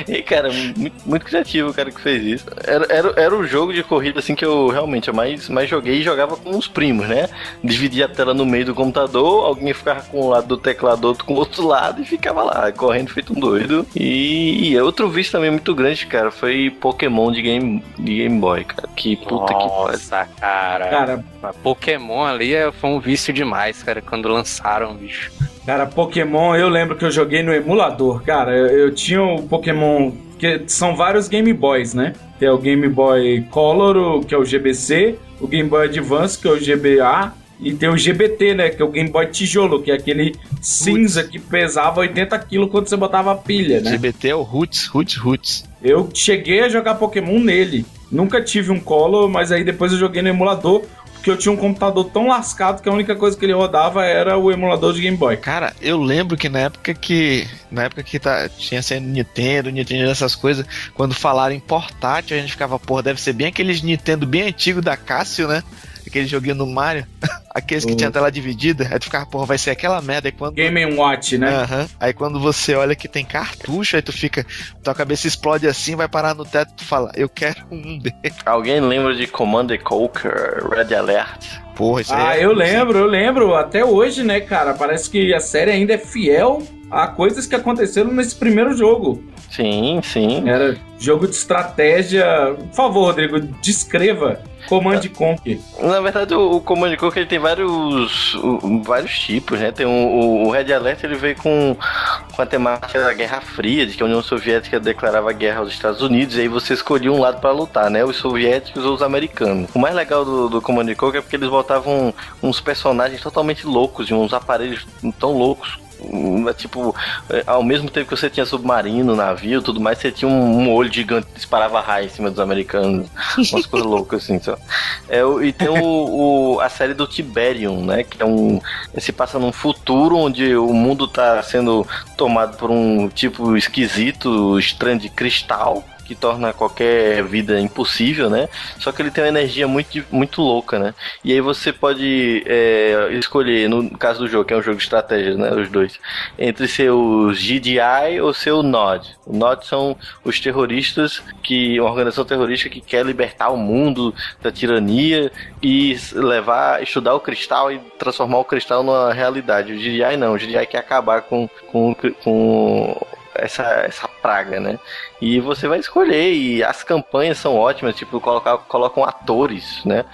E, cara, muito, muito criativo o cara que fez isso. Era, era, era o jogo de corrida, assim, que eu realmente mais, mais joguei e jogava com os primos, né? Dividia a tela no meio do computador, alguém ficava com um lado do teclado, outro com o outro lado e ficava lá, correndo feito um doido. E, e outro vício também muito grande, cara, foi Pokémon de Game, de Game Boy, cara. Que puta que pariu. Nossa, cara. Cara, Pokémon ali é- foi um vício demais, cara, quando lançaram, bicho. Cara, Pokémon, eu lembro que eu joguei no emulador, cara. Eu, eu tinha o Pokémon, que são vários Game Boys, né? Tem o Game Boy Color, que é o GBC, o Game Boy Advance, que é o GBA, e tem o GBT, né? Que é o Game Boy Tijolo, que é aquele cinza que pesava 80 kg quando você botava a pilha, né? GBT é o Roots, Roots, Roots. Eu cheguei a jogar Pokémon nele. Nunca tive um Color, mas aí depois eu joguei no emulador, que eu tinha um computador tão lascado que a única coisa que ele rodava era o emulador de Game Boy. Cara, eu lembro que na época que. Na época que tá, tinha sendo Nintendo, Nintendo essas coisas, quando falaram em portátil, a gente ficava, porra, deve ser bem aqueles Nintendo bem antigo da Cássio, né? Aquele joguinho no Mario. [LAUGHS] Aqueles que Hum. tinha tela dividida. Aí tu ficava, porra, vai ser aquela merda. Aí quando. Game Watch, né? Aham. Aí quando você olha que tem cartucho, aí tu fica. Tua cabeça explode assim, vai parar no teto e tu fala, eu quero um [LAUGHS] desses. Alguém lembra de Command Conquer, Red Alert? Porra, isso Ah, aí é- eu lembro, eu lembro. Até hoje, né, cara? Parece que a série ainda é fiel a coisas que aconteceram nesse primeiro jogo. Sim, sim. Era jogo de estratégia. Por favor, Rodrigo, descreva Command Conquer. Na verdade, o, o Command Conquer ele tem vários, o- vários tipos, né? Tem o, o- Red Alert ele veio com, com a temática da Guerra Fria, de que a União Soviética declarava guerra aos Estados Unidos, e aí você escolhia um lado pra lutar, né? Os soviéticos ou os americanos. O mais legal do, do Command Conquer é porque eles botavam uns personagens totalmente loucos, e uns aparelhos tão loucos. Tipo, é, ao mesmo tempo que você tinha submarino, navio, tudo mais, você tinha um, um olho gigante que disparava raio em cima dos americanos. Umas coisas [LAUGHS] loucas assim, só. É, e tem o, o- a série do Tiberium, né? Que é um. Se passa num futuro onde o mundo tá sendo tomado por um tipo esquisito, estranho de cristal. Que torna qualquer vida impossível, né? Só que ele tem uma energia muito, muito louca, né? E aí você pode é, escolher, no caso do jogo, que é um jogo de estratégia, né? Os dois, entre ser o GDI ou ser o NOD. O NOD são os terroristas, que uma organização terrorista que quer libertar o mundo da tirania e levar, estudar o cristal e transformar o cristal numa realidade. O GDI não, o GDI quer acabar com, com, com essa, essa praga, né? E você vai escolher, e as campanhas são ótimas, tipo, colocar, colocam atores, né?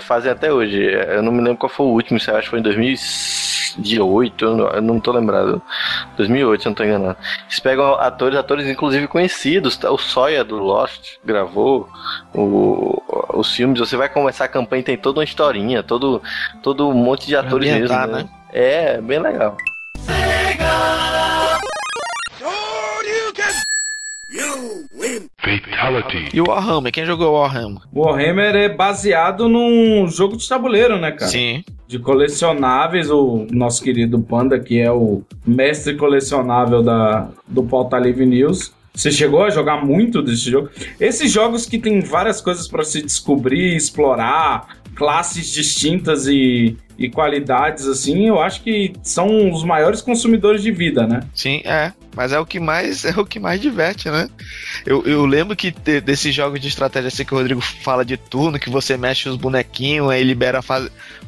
Fazem até hoje. Eu não me lembro qual foi o último, se acho que foi em 2008, eu não, eu não tô lembrado. 2008, se eu não tô enganado. Eles pegam atores, atores inclusive conhecidos, tá? o Sawyer do Lost gravou o, os filmes, você vai começar a campanha e tem toda uma historinha, todo, todo um monte de atores mesmo, né? né? É, bem legal. Fatality. E o Warhammer, quem jogou Warhammer? Warhammer é baseado num jogo de tabuleiro, né, cara? Sim. De colecionáveis, o nosso querido Panda, que é o mestre colecionável da, do Pauta Livre News. Você chegou a jogar muito desse jogo? Esses jogos que tem várias coisas para se descobrir, explorar, classes distintas e, e qualidades, assim, eu acho que são os maiores consumidores de vida, né? Sim, é. Mas é o que mais [LAUGHS] é o que mais diverte, né? Eu, eu lembro que te- desses jogos de estratégia assim que o Rodrigo fala de turno, que você mexe os bonequinhos, aí libera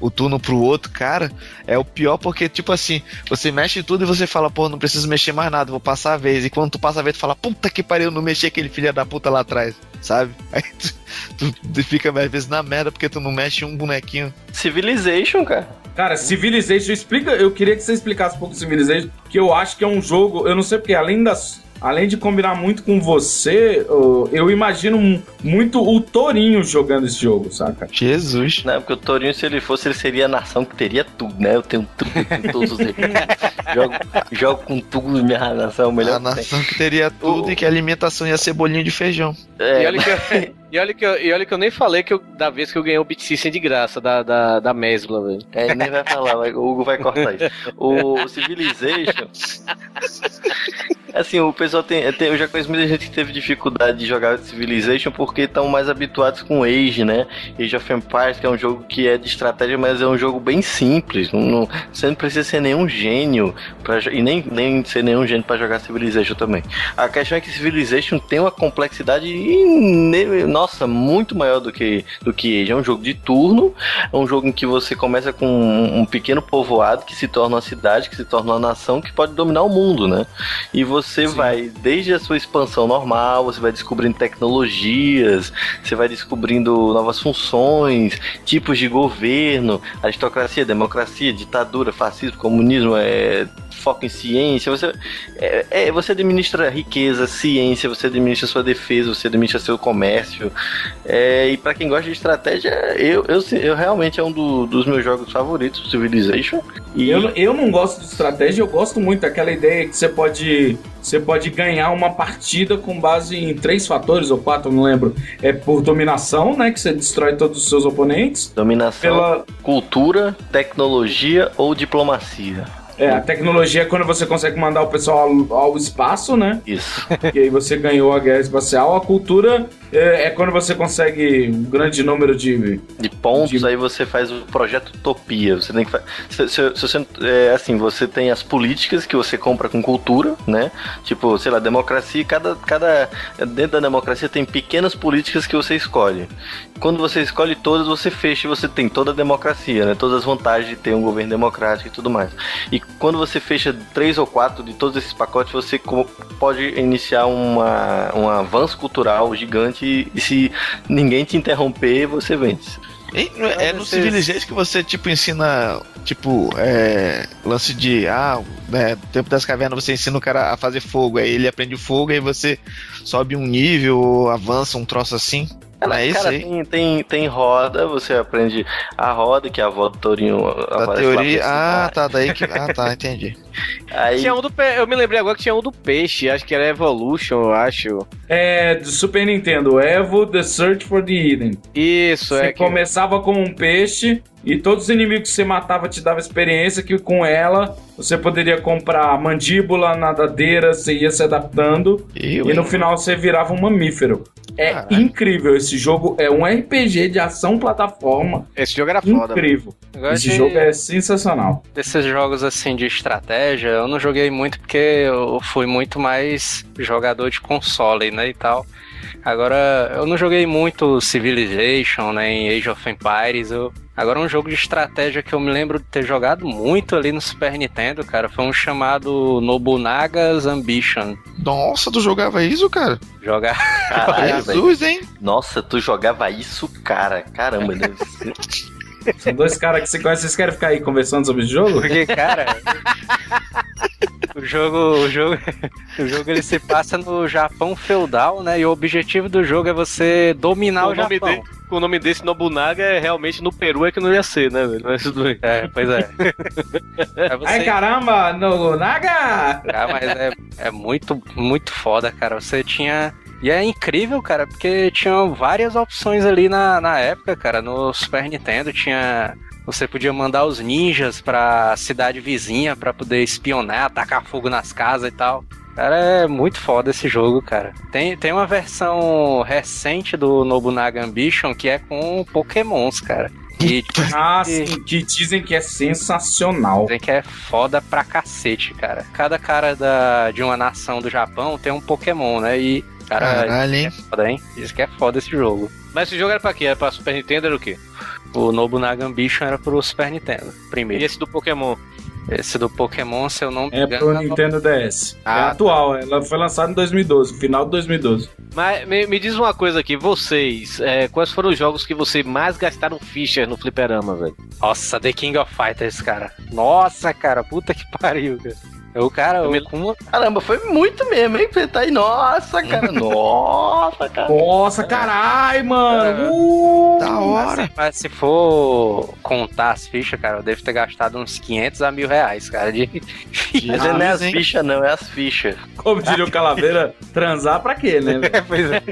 o turno pro outro, cara, é o pior porque, tipo assim, você mexe tudo e você fala, pô, não preciso mexer mais nada, vou passar a vez. E quando tu passa a vez, tu fala, puta que pariu, não mexi aquele filho da puta lá atrás, sabe? [LAUGHS] Aí tu, tu- tu fica às vezes na merda porque tu não mexe um bonequinho. Civilization, cara. Cara, Civilization, explica. Eu queria que você explicasse um pouco Civilization, que eu acho que é um jogo. Eu não sei porque, além das. Além de combinar muito com você, eu, imagino muito o Torinho jogando esse jogo, saca? Jesus. Não, porque o Torinho, se ele fosse, ele seria a nação que teria tudo, né? Eu tenho tudo, tenho todos os [LAUGHS] recursos. jogo, jogo com tudo, minha nação, o melhor A que tem. nação que teria tudo e que a alimentação ia ser bolinho de feijão. É, E olha, que eu, e, olha que eu, e olha que eu nem falei que eu, da vez que eu ganhei o Beat System de graça, da, da, da Mesbla, velho. É, ele nem vai falar, o Hugo vai cortar isso. O Civilization. [LAUGHS] Assim, o pessoal tem, tem- Eu já conheço muita gente que teve dificuldade de jogar Civilization porque estão mais habituados com Age, né? Age of Empires, que é um jogo que é de estratégia, mas é um jogo bem simples. Não, não- você não precisa ser nenhum gênio pra, e nem, nem ser nenhum gênio pra jogar Civilization também. A questão é que Civilization tem uma complexidade, nossa, muito maior do que, do que Age. É um jogo de turno, é um jogo em que você começa com um, um pequeno povoado que se torna uma cidade, que se torna uma nação que pode dominar o mundo, né? E você vai, desde a sua expansão normal, você vai descobrindo tecnologias, você vai descobrindo novas funções, tipos de governo, aristocracia, democracia, ditadura, fascismo, comunismo, é, foco em ciência, você, é, é, você administra riqueza, ciência, você administra sua defesa, você administra seu comércio. É, e para quem gosta de estratégia, eu, eu, eu realmente é um do- dos meus jogos favoritos, Civilization. E Eu, eu não gosto de estratégia, eu gosto muito daquela ideia que você pode você pode ganhar uma partida com base em três fatores ou quatro, não lembro. É por dominação, né? Que você destrói todos os seus oponentes. Dominação, Pela- cultura, tecnologia ou diplomacia. É, a tecnologia é quando você consegue mandar o pessoal ao, ao espaço, né? Isso. E aí você ganhou a guerra espacial. A cultura é, é quando você consegue um grande número de. De pontos, aí você faz o projeto Utopia. Você tem que fa- se, se- se você é assim, você tem as políticas que você compra com cultura, né? Tipo, sei lá, democracia, cada cada dentro da democracia tem pequenas políticas que você escolhe. Quando você escolhe todas, você fecha e você tem toda a democracia, né? Todas as vantagens de ter um governo democrático e tudo mais. E quando você fecha três ou quatro de todos esses pacotes, você pode iniciar uma, um avanço cultural gigante e, se ninguém te interromper, você vence. E é no Civilization que você, tipo, ensina, tipo, é, lance de, ah, né, tempo das cavernas você ensina o cara a fazer fogo, aí ele aprende o fogo, aí você sobe um nível, avança um troço assim. É isso Cara, aí. tem, tem, tem roda, você aprende a roda, que é a avó do Torinho. Da lá teoria. pra Ah, tá, daí que. Ah, tá, entendi. Aí, Tinha um do pe- Eu me lembrei agora que tinha um do peixe, acho que era Evolution, eu acho. É, do Super Nintendo, Evo The Search for the Hidden. Isso, Você é. que- começava com um peixe e todos os inimigos que você matava te dava experiência que com ela você poderia comprar mandíbula, nadadeira, você ia se adaptando Eu, e no hein? final você virava um mamífero. É incrível esse jogo, é um RPG de ação plataforma. Esse jogo era foda. Incrível. Esse de- jogo é sensacional. Desses jogos assim de estratégia, eu não joguei muito porque eu fui muito mais jogador de console, né, e tal. Agora, eu não joguei muito Civilization, nem Age of Empires. Eu... Agora, um jogo de estratégia que eu me lembro de ter jogado muito ali no Super Nintendo, cara, foi um chamado Nobunaga's Ambition. Nossa, tu jogava isso, cara? Jogar. Caralho, [LAUGHS] Jesus, hein? Nossa, tu jogava isso, cara. Caramba, deve [LAUGHS] ser. São dois caras que você conhece, vocês querem ficar aí conversando sobre esse jogo? Porque, cara. O jogo, o jogo, o jogo ele se passa no Japão feudal, né? E o objetivo do jogo é você dominar o, o Japão. de, o nome desse Nobunaga é realmente no Peru é que não ia ser, né, velho? Mas tudo bem. É, pois é. É você- Ai caramba, no Naga! Ah, mas é, é muito, muito foda, cara. Você tinha. E é incrível, cara, porque tinham várias opções ali na, na época, cara. No Super Nintendo tinha. Você podia mandar os ninjas pra cidade vizinha pra poder espionar, atacar fogo nas casas e tal. Cara, é muito foda esse jogo, cara. Tem, tem uma versão recente do Nobunaga Ambition que é com Pokémons, cara. E [LAUGHS] Ah, sim, que dizem que é sensacional. Dizem que é foda pra cacete, cara. Cada cara da, de uma nação do Japão tem um Pokémon, né? E, cara, Caralho, hein? é foda, hein? Diz que é foda esse jogo. Mas esse jogo era pra quê? Era pra Super Nintendo era o quê? O Nobunaga Ambition era pro Super Nintendo, E primeiro. esse do Pokémon? Esse do Pokémon, se eu não me É pro Nintendo DS. é Ah, atual, ela foi lançada em 2012, final de 2012. Mas me, me diz uma coisa aqui, vocês, é, quais foram os jogos que você mais gastaram fichas no fliperama, velho? Nossa, The King of Fighters, cara. Nossa, cara, puta que pariu, cara. O cara, Eu me- o- com uma- Caramba, foi muito mesmo, hein? Você tá aí, nossa, cara. Nossa, cara. Nossa, caralho, mano! Uh! Da hora. Assim, mas se for contar as fichas, cara, eu devo ter gastado uns 500 a mil reais, cara, de Mas não é as fichas, não, é as fichas. Como diria o Calaveira, transar pra quê, né? velho? [LAUGHS] pois é.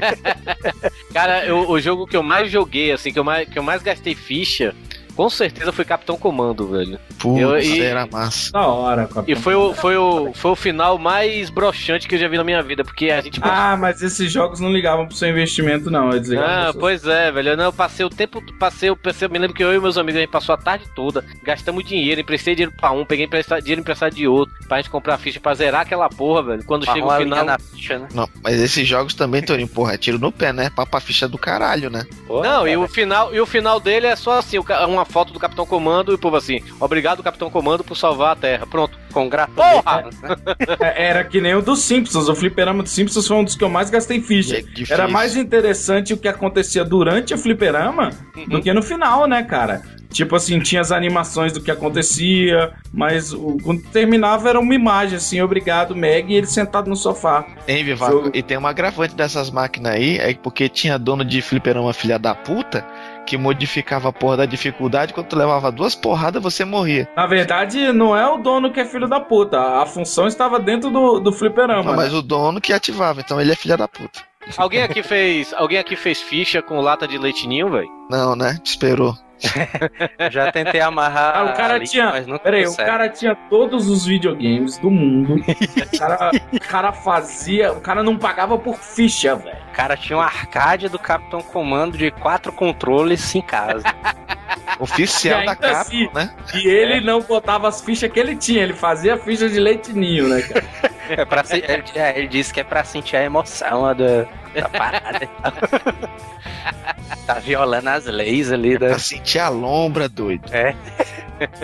Cara, eu- o jogo que eu mais joguei, assim, que eu mais, que eu mais gastei ficha, com certeza foi Capitão Comando, velho. Putz, Eu- e- era massa. Da hora, E Capitão. foi o, foi, o, foi o final mais broxante que eu já vi na minha vida, porque a gente. Ah, mas esses jogos não ligavam pro seu investimento, não. Eles ligavam Ah, pois é, velho. Eu, Não, eu passei o tempo, passei, eu passei, eu me lembro que eu e meus amigos a gente passou a tarde toda, gastamos dinheiro, emprestei dinheiro pra um, peguei emprestado, dinheiro emprestado de outro, pra gente comprar ficha pra zerar aquela porra, velho. Quando chega o final. na ficha, né? Não, mas esses jogos também, Torinho, porra, é tiro no pé, né? Papa ficha do caralho, né? Não, e o final, e o final dele é só assim, ca- uma foto do Capitão Comando e o povo assim, obrigado Capitão Comando por salvar a Terra. Pronto. Congratulações. Porra! [LAUGHS] É, Era que nem o dos Simpsons. O fliperama dos Simpsons foi um dos que eu mais gastei ficha. É. Era mais interessante o que acontecia durante a fliperama do que no final, né, cara? Tipo assim, tinha as animações do que acontecia, mas o- quando terminava era uma imagem assim, obrigado, Meg, e ele sentado no sofá. Hein, Vivaco? Jogo. E tem um agravante dessas máquinas aí, é porque tinha dono de fliperama filha da puta que modificava a porra da dificuldade. Quando tu levava duas porradas, você morria. Na verdade, não é o dono que é filho da puta. A função estava dentro do, do fliperama. Não, mas né? o dono que ativava, então ele é filha da puta. Alguém aqui fez. Alguém aqui fez ficha com lata de leitinho, velho? Não, né? Esperou. [LAUGHS] Já tentei amarrar. Ah, o cara ali, tinha. Mas nunca Peraí, o cara tinha todos os videogames do mundo. O cara, o cara fazia. O cara não pagava por ficha, velho. O cara tinha um arcade do Capitão Comando de quatro controles em casa. [LAUGHS] Oficial da ainda capa, assim, né? E ele não botava as fichas que ele tinha, ele fazia ficha de leitinho, né, cara? [LAUGHS] É pra se- ele, é, ele disse que é pra sentir a emoção lá da, da parada. e tal. [LAUGHS] tá violando as leis ali da Pra sentir a lombra, doido. É.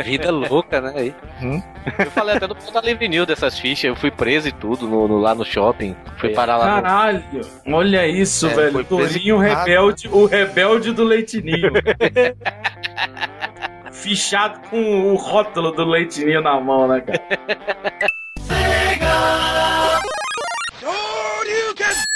vida louca, né? Aí. Eu falei até no Ponta Livre News dessas fichas, eu fui preso e tudo no, no- lá no shopping. Fui parar lá no. Caralho, olha isso, É, velho. Torinho rebelde, o rebelde do leitinho. [LAUGHS] Fichado com o rótulo do leitinho na mão, né, cara? [LAUGHS] Sega! You can...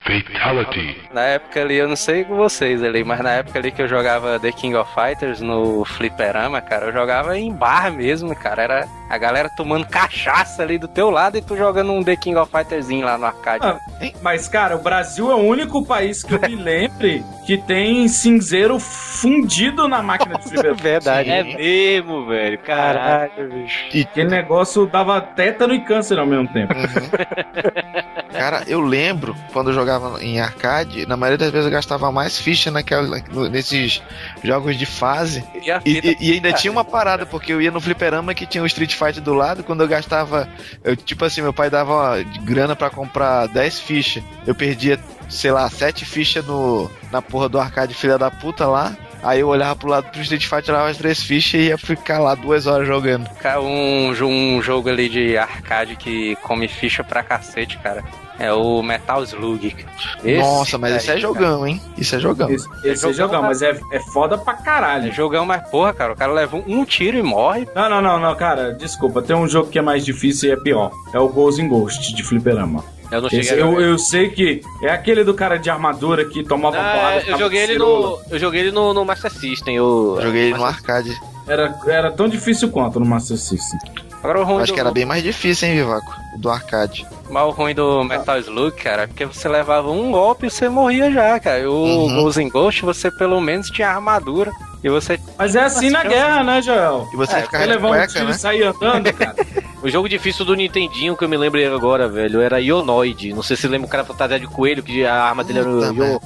Fatality. Na época ali, eu não sei com vocês ali, mas na época ali que eu jogava The King of Fighters no Fliperama, cara, eu jogava em bar mesmo, cara. Era a galera tomando cachaça ali do teu lado e tu jogando um The King of Fighterzinho lá no arcade. Ah, Mas, cara, o Brasil é o único país que eu me lembre que tem cinzeiro fundido na máquina de [LAUGHS] fliperama. Verdade. É mesmo, velho. Caralho, bicho. E aquele negócio dava tétano e câncer ao mesmo tempo. [LAUGHS] Cara, eu lembro quando eu jogava em arcade, na maioria das vezes eu gastava mais ficha naquela, nesses jogos de fase. E, E, e- ainda tinha uma parada, porque eu ia no fliperama que tinha o Street Fighter do lado, quando eu gastava. eu, tipo assim, meu pai dava ó, grana pra comprar 10 fichas. Eu perdia, sei lá, 7 fichas no, na porra do arcade filha da puta lá. Aí eu olhava pro lado do Street Fighter, tirava as três fichas e ia ficar lá duas horas jogando. Cara, um, um jogo ali de arcade que come ficha pra cacete, cara. É o Metal Slug. Esse Nossa, mas isso é cara. jogão, hein? Isso é jogão. Esse, esse é jogão, mas é, é foda pra caralho. É jogão, mas porra, cara, o cara leva um, um tiro e morre. Não, não, não, não, cara, desculpa. Tem um jogo que é mais difícil e é pior. É o Ghost in Ghost de fliperama. Eu não cheguei Esse- eu, eu sei que é aquele do cara de armadura que tomava Ah, porrada. eu joguei ele no. Eu joguei ele no, no Master System. Eu, Joguei ele no arcade. Era, era tão difícil quanto no Master System. Agora o ruim Acho do, que era bem mais difícil, hein, Vivaco? O do arcade. Mas o ruim do Metal Slug, cara, é porque você levava um golpe e você morria já, cara. O Uhum. Ghost in Ghost, você pelo menos tinha armadura. E você. Mas é assim na guerra, né, Joel? E você É, de levar um tiro né? e sair andando, cara. [LAUGHS] O jogo difícil do Nintendinho que eu me lembrei agora, velho, era Ionoid. Não sei se lembra o cara fantasia de coelho, que a arma dele era o Io.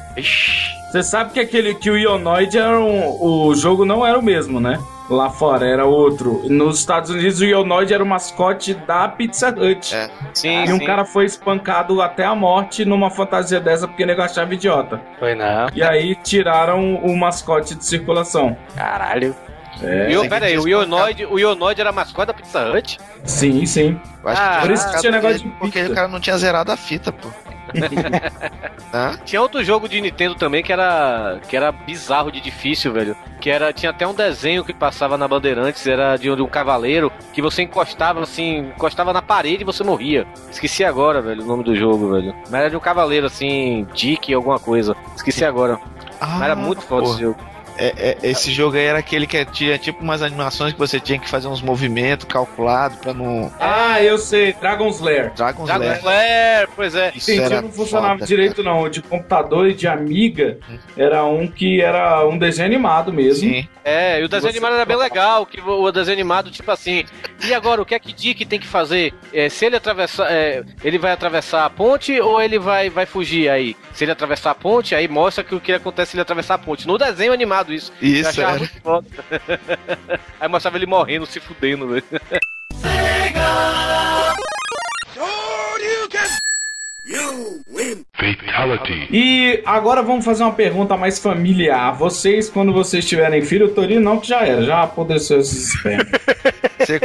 Você sabe que aquele que o Ionoid era um, o jogo não era o mesmo, né? Lá fora era outro. Nos Estados Unidos o Ionoid era o mascote da Pizza Hut. É. Sim, E um sim. cara foi espancado até a morte numa fantasia dessa porque o nego achava idiota. foi não. E aí tiraram o mascote de circulação. Caralho. É. Pera aí, o Ionoid, o Ionoid era mascote da Pizza Hut? Sim, sim. Eu acho Ah, que por isso que tinha negócio de Porque pizza. o cara não tinha zerado a fita, pô. [LAUGHS] Hã? Tinha outro jogo de Nintendo também que era que era bizarro de difícil, velho. Que era tinha até um desenho que passava na Bandeirantes, era de um, de um cavaleiro que você encostava assim, encostava na parede e você morria. Esqueci agora, velho, o nome do jogo, velho. Mas era de um cavaleiro assim, Dick alguma coisa. Esqueci agora. Mas era muito foda esse jogo. É, é, esse jogo aí era aquele que tinha tipo umas animações que você tinha que fazer uns movimentos calculados pra não. Ah, eu sei, Dragon's Lair. Dragon's Dragon Lair. Slayer, pois é. Isso Entendi, era não funcionava foda, direito não. O de computador e de amiga era um que era um desenho animado mesmo. Sim. É, e o desenho Você- animado era bem legal, que o o desenho animado, tipo assim, e agora o que é que Dick tem que fazer? É, se ele atravessar, é, ele vai atravessar a ponte ou ele vai, vai fugir aí? Se ele atravessar a ponte, aí mostra que o que acontece se ele atravessar a ponte. No desenho animado isso. Isso, achava era. muito foda. [LAUGHS] aí mostrava ele morrendo, se fudendo, velho. Fatality. E agora vamos fazer uma pergunta mais familiar. Vocês, quando vocês tiverem filho, o Torino não que já era, já apodreceu esses espermas. [LAUGHS]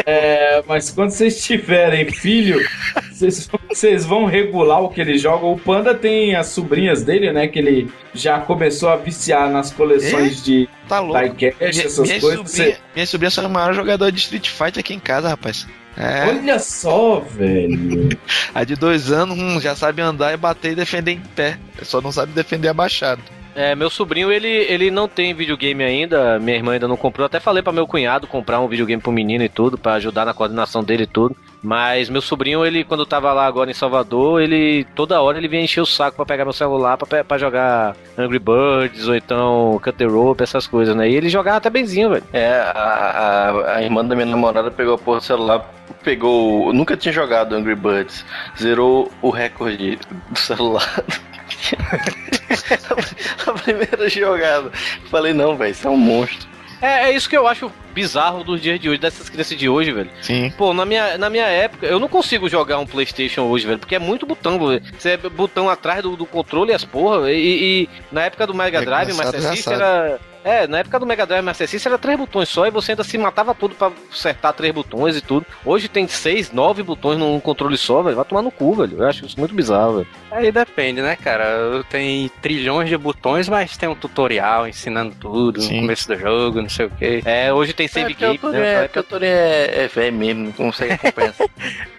É, mas quando vocês tiverem filho, vocês, vocês vão regular o que ele joga. O Panda tem as sobrinhas dele, né? Que ele já começou a viciar nas coleções de Tá louco. essas minha coisas. sobrinha, minha sobrinha só é o maior jogador de Street Fighter aqui em casa, rapaz. É, Olha só, velho. [LAUGHS] a de dois anos hum, já sabe andar e bater e defender em pé. Só não sabe defender abaixado. É, meu sobrinho, ele, ele não tem videogame ainda, minha irmã ainda não comprou. Até falei pra meu cunhado comprar um videogame pro menino e tudo, pra ajudar na coordenação dele e tudo. Mas meu sobrinho, ele, quando tava lá agora em Salvador, ele toda hora ele vinha encher o saco pra pegar meu celular pra jogar Angry Birds ou então Cut the Rope, essas coisas, né? E ele jogava até benzinho, velho. É, a, a, a irmã da minha namorada pegou a porra do celular, pegou. Nunca tinha jogado Angry Birds, zerou o recorde do celular. [LAUGHS] [LAUGHS] a primeira jogada. Falei, não, velho, isso é um monstro. É, é isso que eu acho bizarro dos dias de hoje, dessas crianças de hoje, velho. Sim. Pô, na minha, na minha época, eu não consigo jogar um PlayStation hoje, velho, porque é muito botão, velho. Você é botão atrás do, do controle e as porra. E, e na época do Mega É, Drive, engraçado, Master System era. É, na época do Mega Drive Master System era três botões só e você ainda se matava tudo pra acertar três botões e tudo. Hoje tem seis, nove botões num controle só, velho. Vai tomar no cu, velho. Eu acho isso muito bizarro, velho. Aí depende, né, cara? Tem trilhões de botões, mas tem um tutorial ensinando tudo Sim. no começo do jogo, não sei o quê. É, hoje tem save o game, né? é, porque o Tony é, é velho mesmo, não consegue acompanhar. [LAUGHS]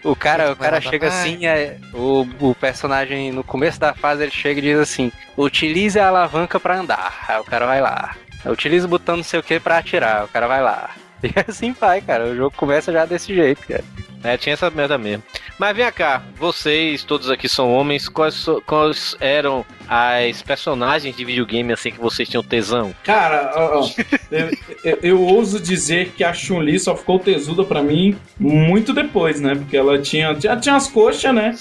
O cara, o cara chega assim, é, o, o personagem no começo da fase ele chega e diz assim: utilize a alavanca pra andar. Aí o cara vai lá. Utilize o botão não sei o que pra atirar. O cara vai lá. [LAUGHS] E assim vai, cara. O jogo começa já desse jeito, cara. É, tinha essa merda mesmo. Mas vem cá, vocês todos aqui são homens, quais, quais eram as personagens de videogame assim que vocês tinham tesão? Cara, ó, ó, [LAUGHS] eu, eu- eu ouso dizer que a Chun-Li só ficou tesuda pra mim muito depois, né? Porque ela tinha, tinha, tinha as coxas, né?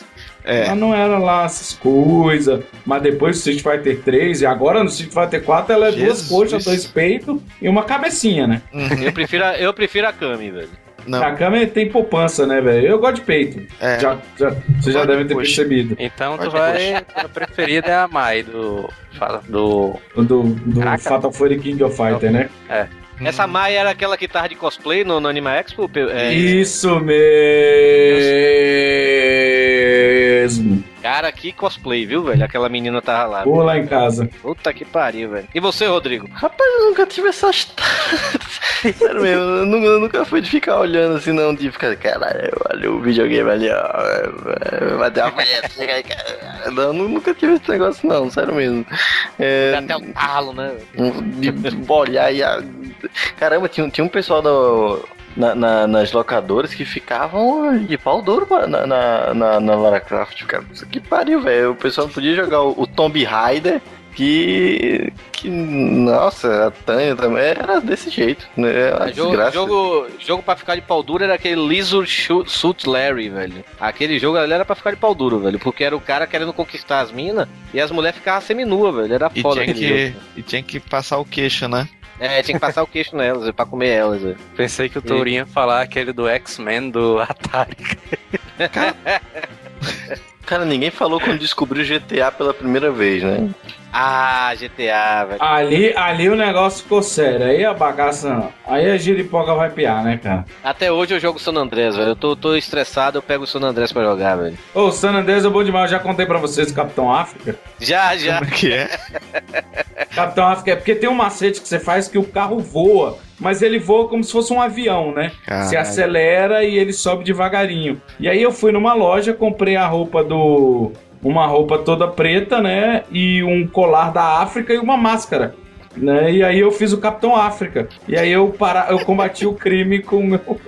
É. Ela não era lá essas coisas. Mas depois do Street Fighter 3 e agora no Street Fighter 4 ela é duas Jesus. coxas, dois peitos e uma cabecinha, né? Eu prefiro a, eu prefiro a Kami, velho. Não. A câmera tem poupança, né, velho? Eu gosto de peito. É. Já, já, você já deve de ter percebido. Então tu vai. A preferida é a Mai do. Fala, do. Do, do Caraca. Fatal Fury King of Fighter, né? Essa Mai era aquela que tava de cosplay no, no Anima Expo? É, Isso mesmo. Cara, que cosplay, viu, velho? Aquela menina tava lá. Vou lá em casa. Puta que pariu, velho. E você, Rodrigo? Rapaz, eu nunca tive essas. [LAUGHS] Sério mesmo, eu nunca, eu nunca fui de ficar olhando assim, não, de ficar, caralho, olha o videogame ali, ó. Vai ter uma punheta. Não, nu- nunca tive esse negócio, não, sério mesmo. É, Até o talo, né? de, de olhar e. a- Caramba, tinha, tinha um pessoal do, na- na- nas locadoras que ficavam de pau duro na, na, na, na Lara Croft, cara. Isso que pariu, velho. O pessoal não podia jogar o, o Tomb Raider. Que, que. Nossa, a Tânia também era desse jeito. Né? Uma jogo, desgraça. jogo, jogo pra ficar de pau duro era aquele Lizard Shoot- Suit Larry, velho. Aquele jogo ali era pra ficar de pau duro, velho. Porque era o cara querendo conquistar as minas e as mulheres ficavam seminua, velho. Era E foda tinha, aquele que, jogo. e tinha que passar o queixo, né? É, tinha que passar o queixo nelas, pra comer elas, velho. Pensei que o Tourinho ia falar aquele do X-Men do [LAUGHS] Atari. Cara, ninguém falou quando descobriu o GTA pela primeira vez, né? Ah, GTA, velho. Ali, ali o negócio ficou sério. Aí a bagaça. Aí a giripoca vai piar, né, cara? Até hoje eu jogo San Andrés, velho. Eu tô, tô estressado, eu pego o San Andrés pra jogar, velho. Ô, San Andreas é bom demais. Eu já contei pra vocês do Capitão África. Já, já. Como é que é? [LAUGHS] Capitão África é porque tem um macete que você faz que o carro voa. Mas ele voa como se fosse um avião, né? Caralho. Se acelera e ele sobe devagarinho. E aí eu fui numa loja, comprei a roupa do. Uma roupa toda preta, né? E um colar da África e uma máscara. Né? E aí eu fiz o Capitão África. E aí eu, para... eu combati o crime com o meu. [LAUGHS] com o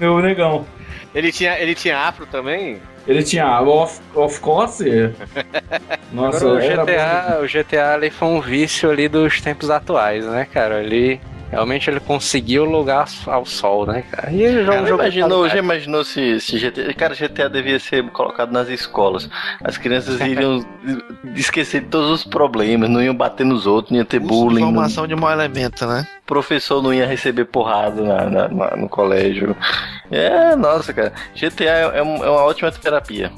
meu negão. Ele tinha, ele tinha afro também? Ele tinha of, of course. [LAUGHS] Nossa, Agora, o era. GTA, o GTA ali foi um vício ali dos tempos atuais, né, cara? Ele realmente ele conseguiu lugar ao sol, né, cara? E ele Já jogo imaginou, já imaginou se, se GTA. Cara, GTA devia ser colocado nas escolas. As crianças [LAUGHS] iriam esquecer de todos os problemas, não iam bater nos outros, não ia ter Uso bullying. não- Formação de mau elemento, né? Professor não ia receber porrada na, na- na- no colégio. É, nossa, cara. GTA é, é é uma ótima terapia.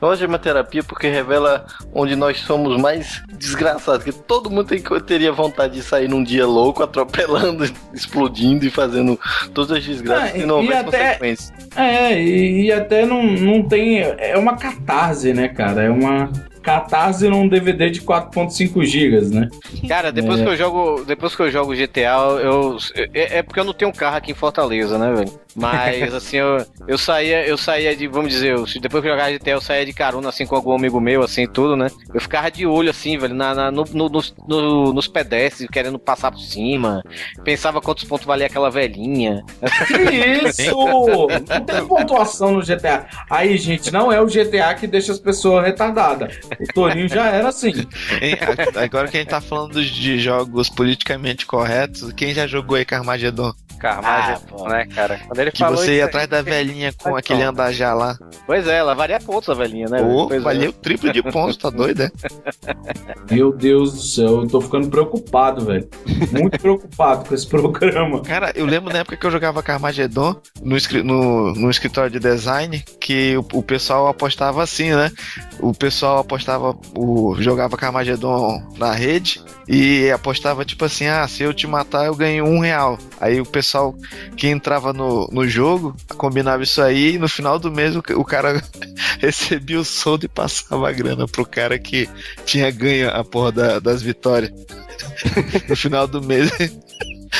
É uma ótima terapia porque revela onde nós somos mais desgraçados. Que todo mundo tem, teria vontade de sair num dia louco, atropelando, [LAUGHS] explodindo e fazendo todas as desgraças Ah, e não houvesse consequências. É, e, e até não, não tem. É uma catarse, né, cara? É uma catarse num DVD de 4.5 GB, né? Cara, depois É. que eu jogo, depois que eu jogo GTA, eu é, é porque eu não tenho carro aqui em Fortaleza, né, velho? Mas assim, eu, eu saía, eu saía de, vamos dizer, eu- depois que eu jogava GTA, eu saía de carona assim com algum amigo meu, assim, tudo, né? Eu ficava de olho, assim, velho, na, na- no, no- nos, no- nos pedestres, querendo passar por cima. Pensava quantos pontos valia aquela velhinha. Que isso? Não tem pontuação no GTA. Aí, gente, não é o GTA que deixa as pessoas retardadas. O Torinho já era assim. Agora que a gente tá falando de jogos politicamente corretos, quem já jogou aí Carmageddon? Carmageddon, né, cara? Quando ele Que falou você ia atrás da velhinha com aquele andajá lá. Pois é, ela varia pontos a velhinha, né? Ô, Pois é. valeu o triplo de pontos, tá doido, é? [LAUGHS] Meu Deus do céu, eu tô ficando preocupado, velho. Muito preocupado com esse programa. Cara, eu lembro na época que eu jogava Carmageddon no, no, no escritório de design que o, o pessoal apostava assim, né? O pessoal apostava, o, jogava Carmageddon na rede e apostava tipo assim: ah, se eu te matar eu ganho um real. Aí o pessoal que entrava no, no jogo combinava isso aí e no final do mês o, o cara [LAUGHS] recebia o soldo e passava a grana pro cara que tinha ganho a porra da- das vitórias. [LAUGHS] no final do mês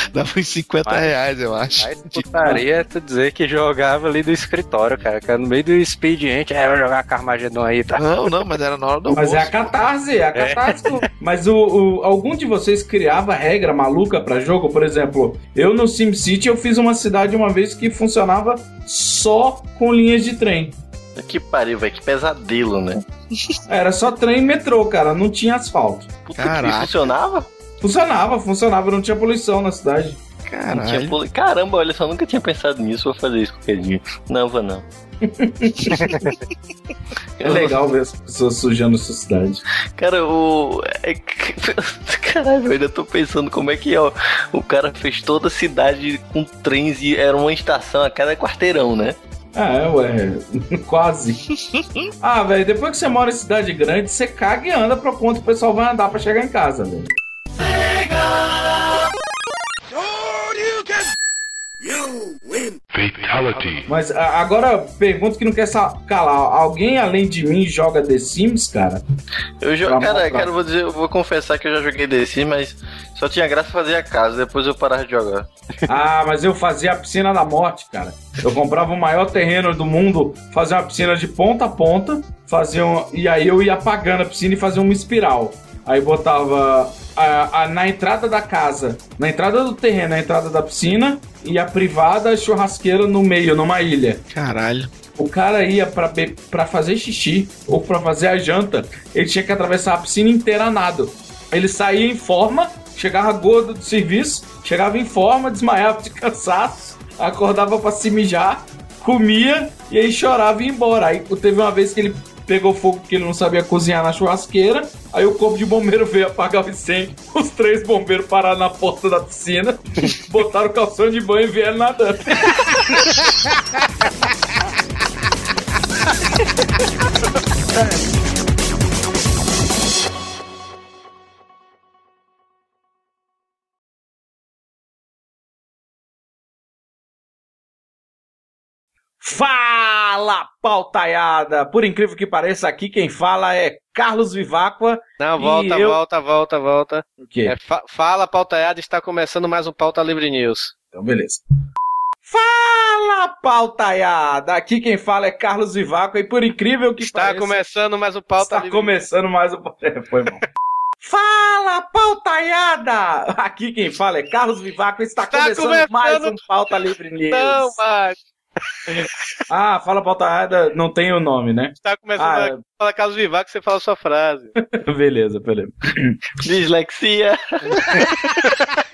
[LAUGHS] dava uns 50 Mas- reais, eu acho. Mas putaria é tu dizer que jogava ali do escritório, cara. Que era no meio do expediente. É, vou jogar Carmageddon aí, tá? Não, não, mas era na hora do Mas é a catarse, é a catarse. Mas o, o- algum de vocês criava regra maluca pra jogo? Por exemplo, eu no SimCity eu fiz uma cidade uma vez que funcionava só com linhas de trem. Que pariu, velho. Que pesadelo, né? Era só trem e metrô, cara, não tinha asfalto. Puta que funcionava? Funcionava, funcionava, não tinha poluição na cidade. Não tinha poli- Caramba, olha só, nunca tinha pensado nisso. Vou fazer isso qualquer dia. Não, vou não. [LAUGHS] É legal ver as pessoas sujando sua cidade. Cara, o. é [LAUGHS] Caralho, eu ainda tô pensando como é que ó, o cara fez toda a cidade com trens e era uma estação a cada quarteirão, né? É, ué, [LAUGHS] quase. Ah, velho, depois que você mora em cidade grande, você caga e anda pro ponto que o pessoal vai andar pra chegar em casa, velho. Fatality. Mas agora, pergunta que não quer calar. Alguém além de mim joga The Sims, cara? Eu jo... Pra Cara, eu vou dizer, eu vou confessar que eu já joguei The Sims, mas só tinha graça fazer a casa, depois eu parava de jogar. [LAUGHS] Ah, mas eu fazia a piscina da morte, cara. Eu comprava o maior terreno do mundo, fazia uma piscina de ponta a ponta, fazia um... e aí eu ia apagando a piscina e fazia uma espiral. Aí botava a- a- na entrada da casa, na entrada do terreno, na entrada da piscina, e a privada churrasqueira no meio, numa ilha. Caralho. O cara ia pra, pra fazer xixi ou pra fazer a janta, ele tinha que atravessar a piscina inteira nado. Ele saía em forma, chegava gordo do serviço, chegava em forma, desmaiava de [LAUGHS] cansaço, acordava pra se mijar, comia e aí chorava e ia embora. Aí teve uma vez que ele pegou fogo porque ele não sabia cozinhar na churrasqueira, aí o corpo de bombeiro veio apagar o incêndio, [LAUGHS] os três bombeiros pararam na porta da piscina, [LAUGHS] botaram o calção de banho e vieram nadando. Fala, pautaiada! Por incrível que pareça, aqui quem fala é Carlos Viváqua. Não, volta, eu- volta, volta, volta. O quê? É, fa- fala, pautaiada, está começando mais um Pauta Livre News. Então, beleza. Fala, pautaiada! Aqui quem fala é Carlos Viváqua e por incrível que Está pareça... começando mais um Pauta Está Livre começando mais um... [LAUGHS] É, Foi mal. Fala, pautaiada! Aqui quem fala é Carlos Viváqua e está, Está começando, começando- mais um Pauta Livre News. Não, mas Ah, fala pautaiada, não tem o nome, né? está começando Ah, a fala Carlos Vivar que você fala a sua frase. [LAUGHS] Beleza, beleza. Dislexia. [LAUGHS]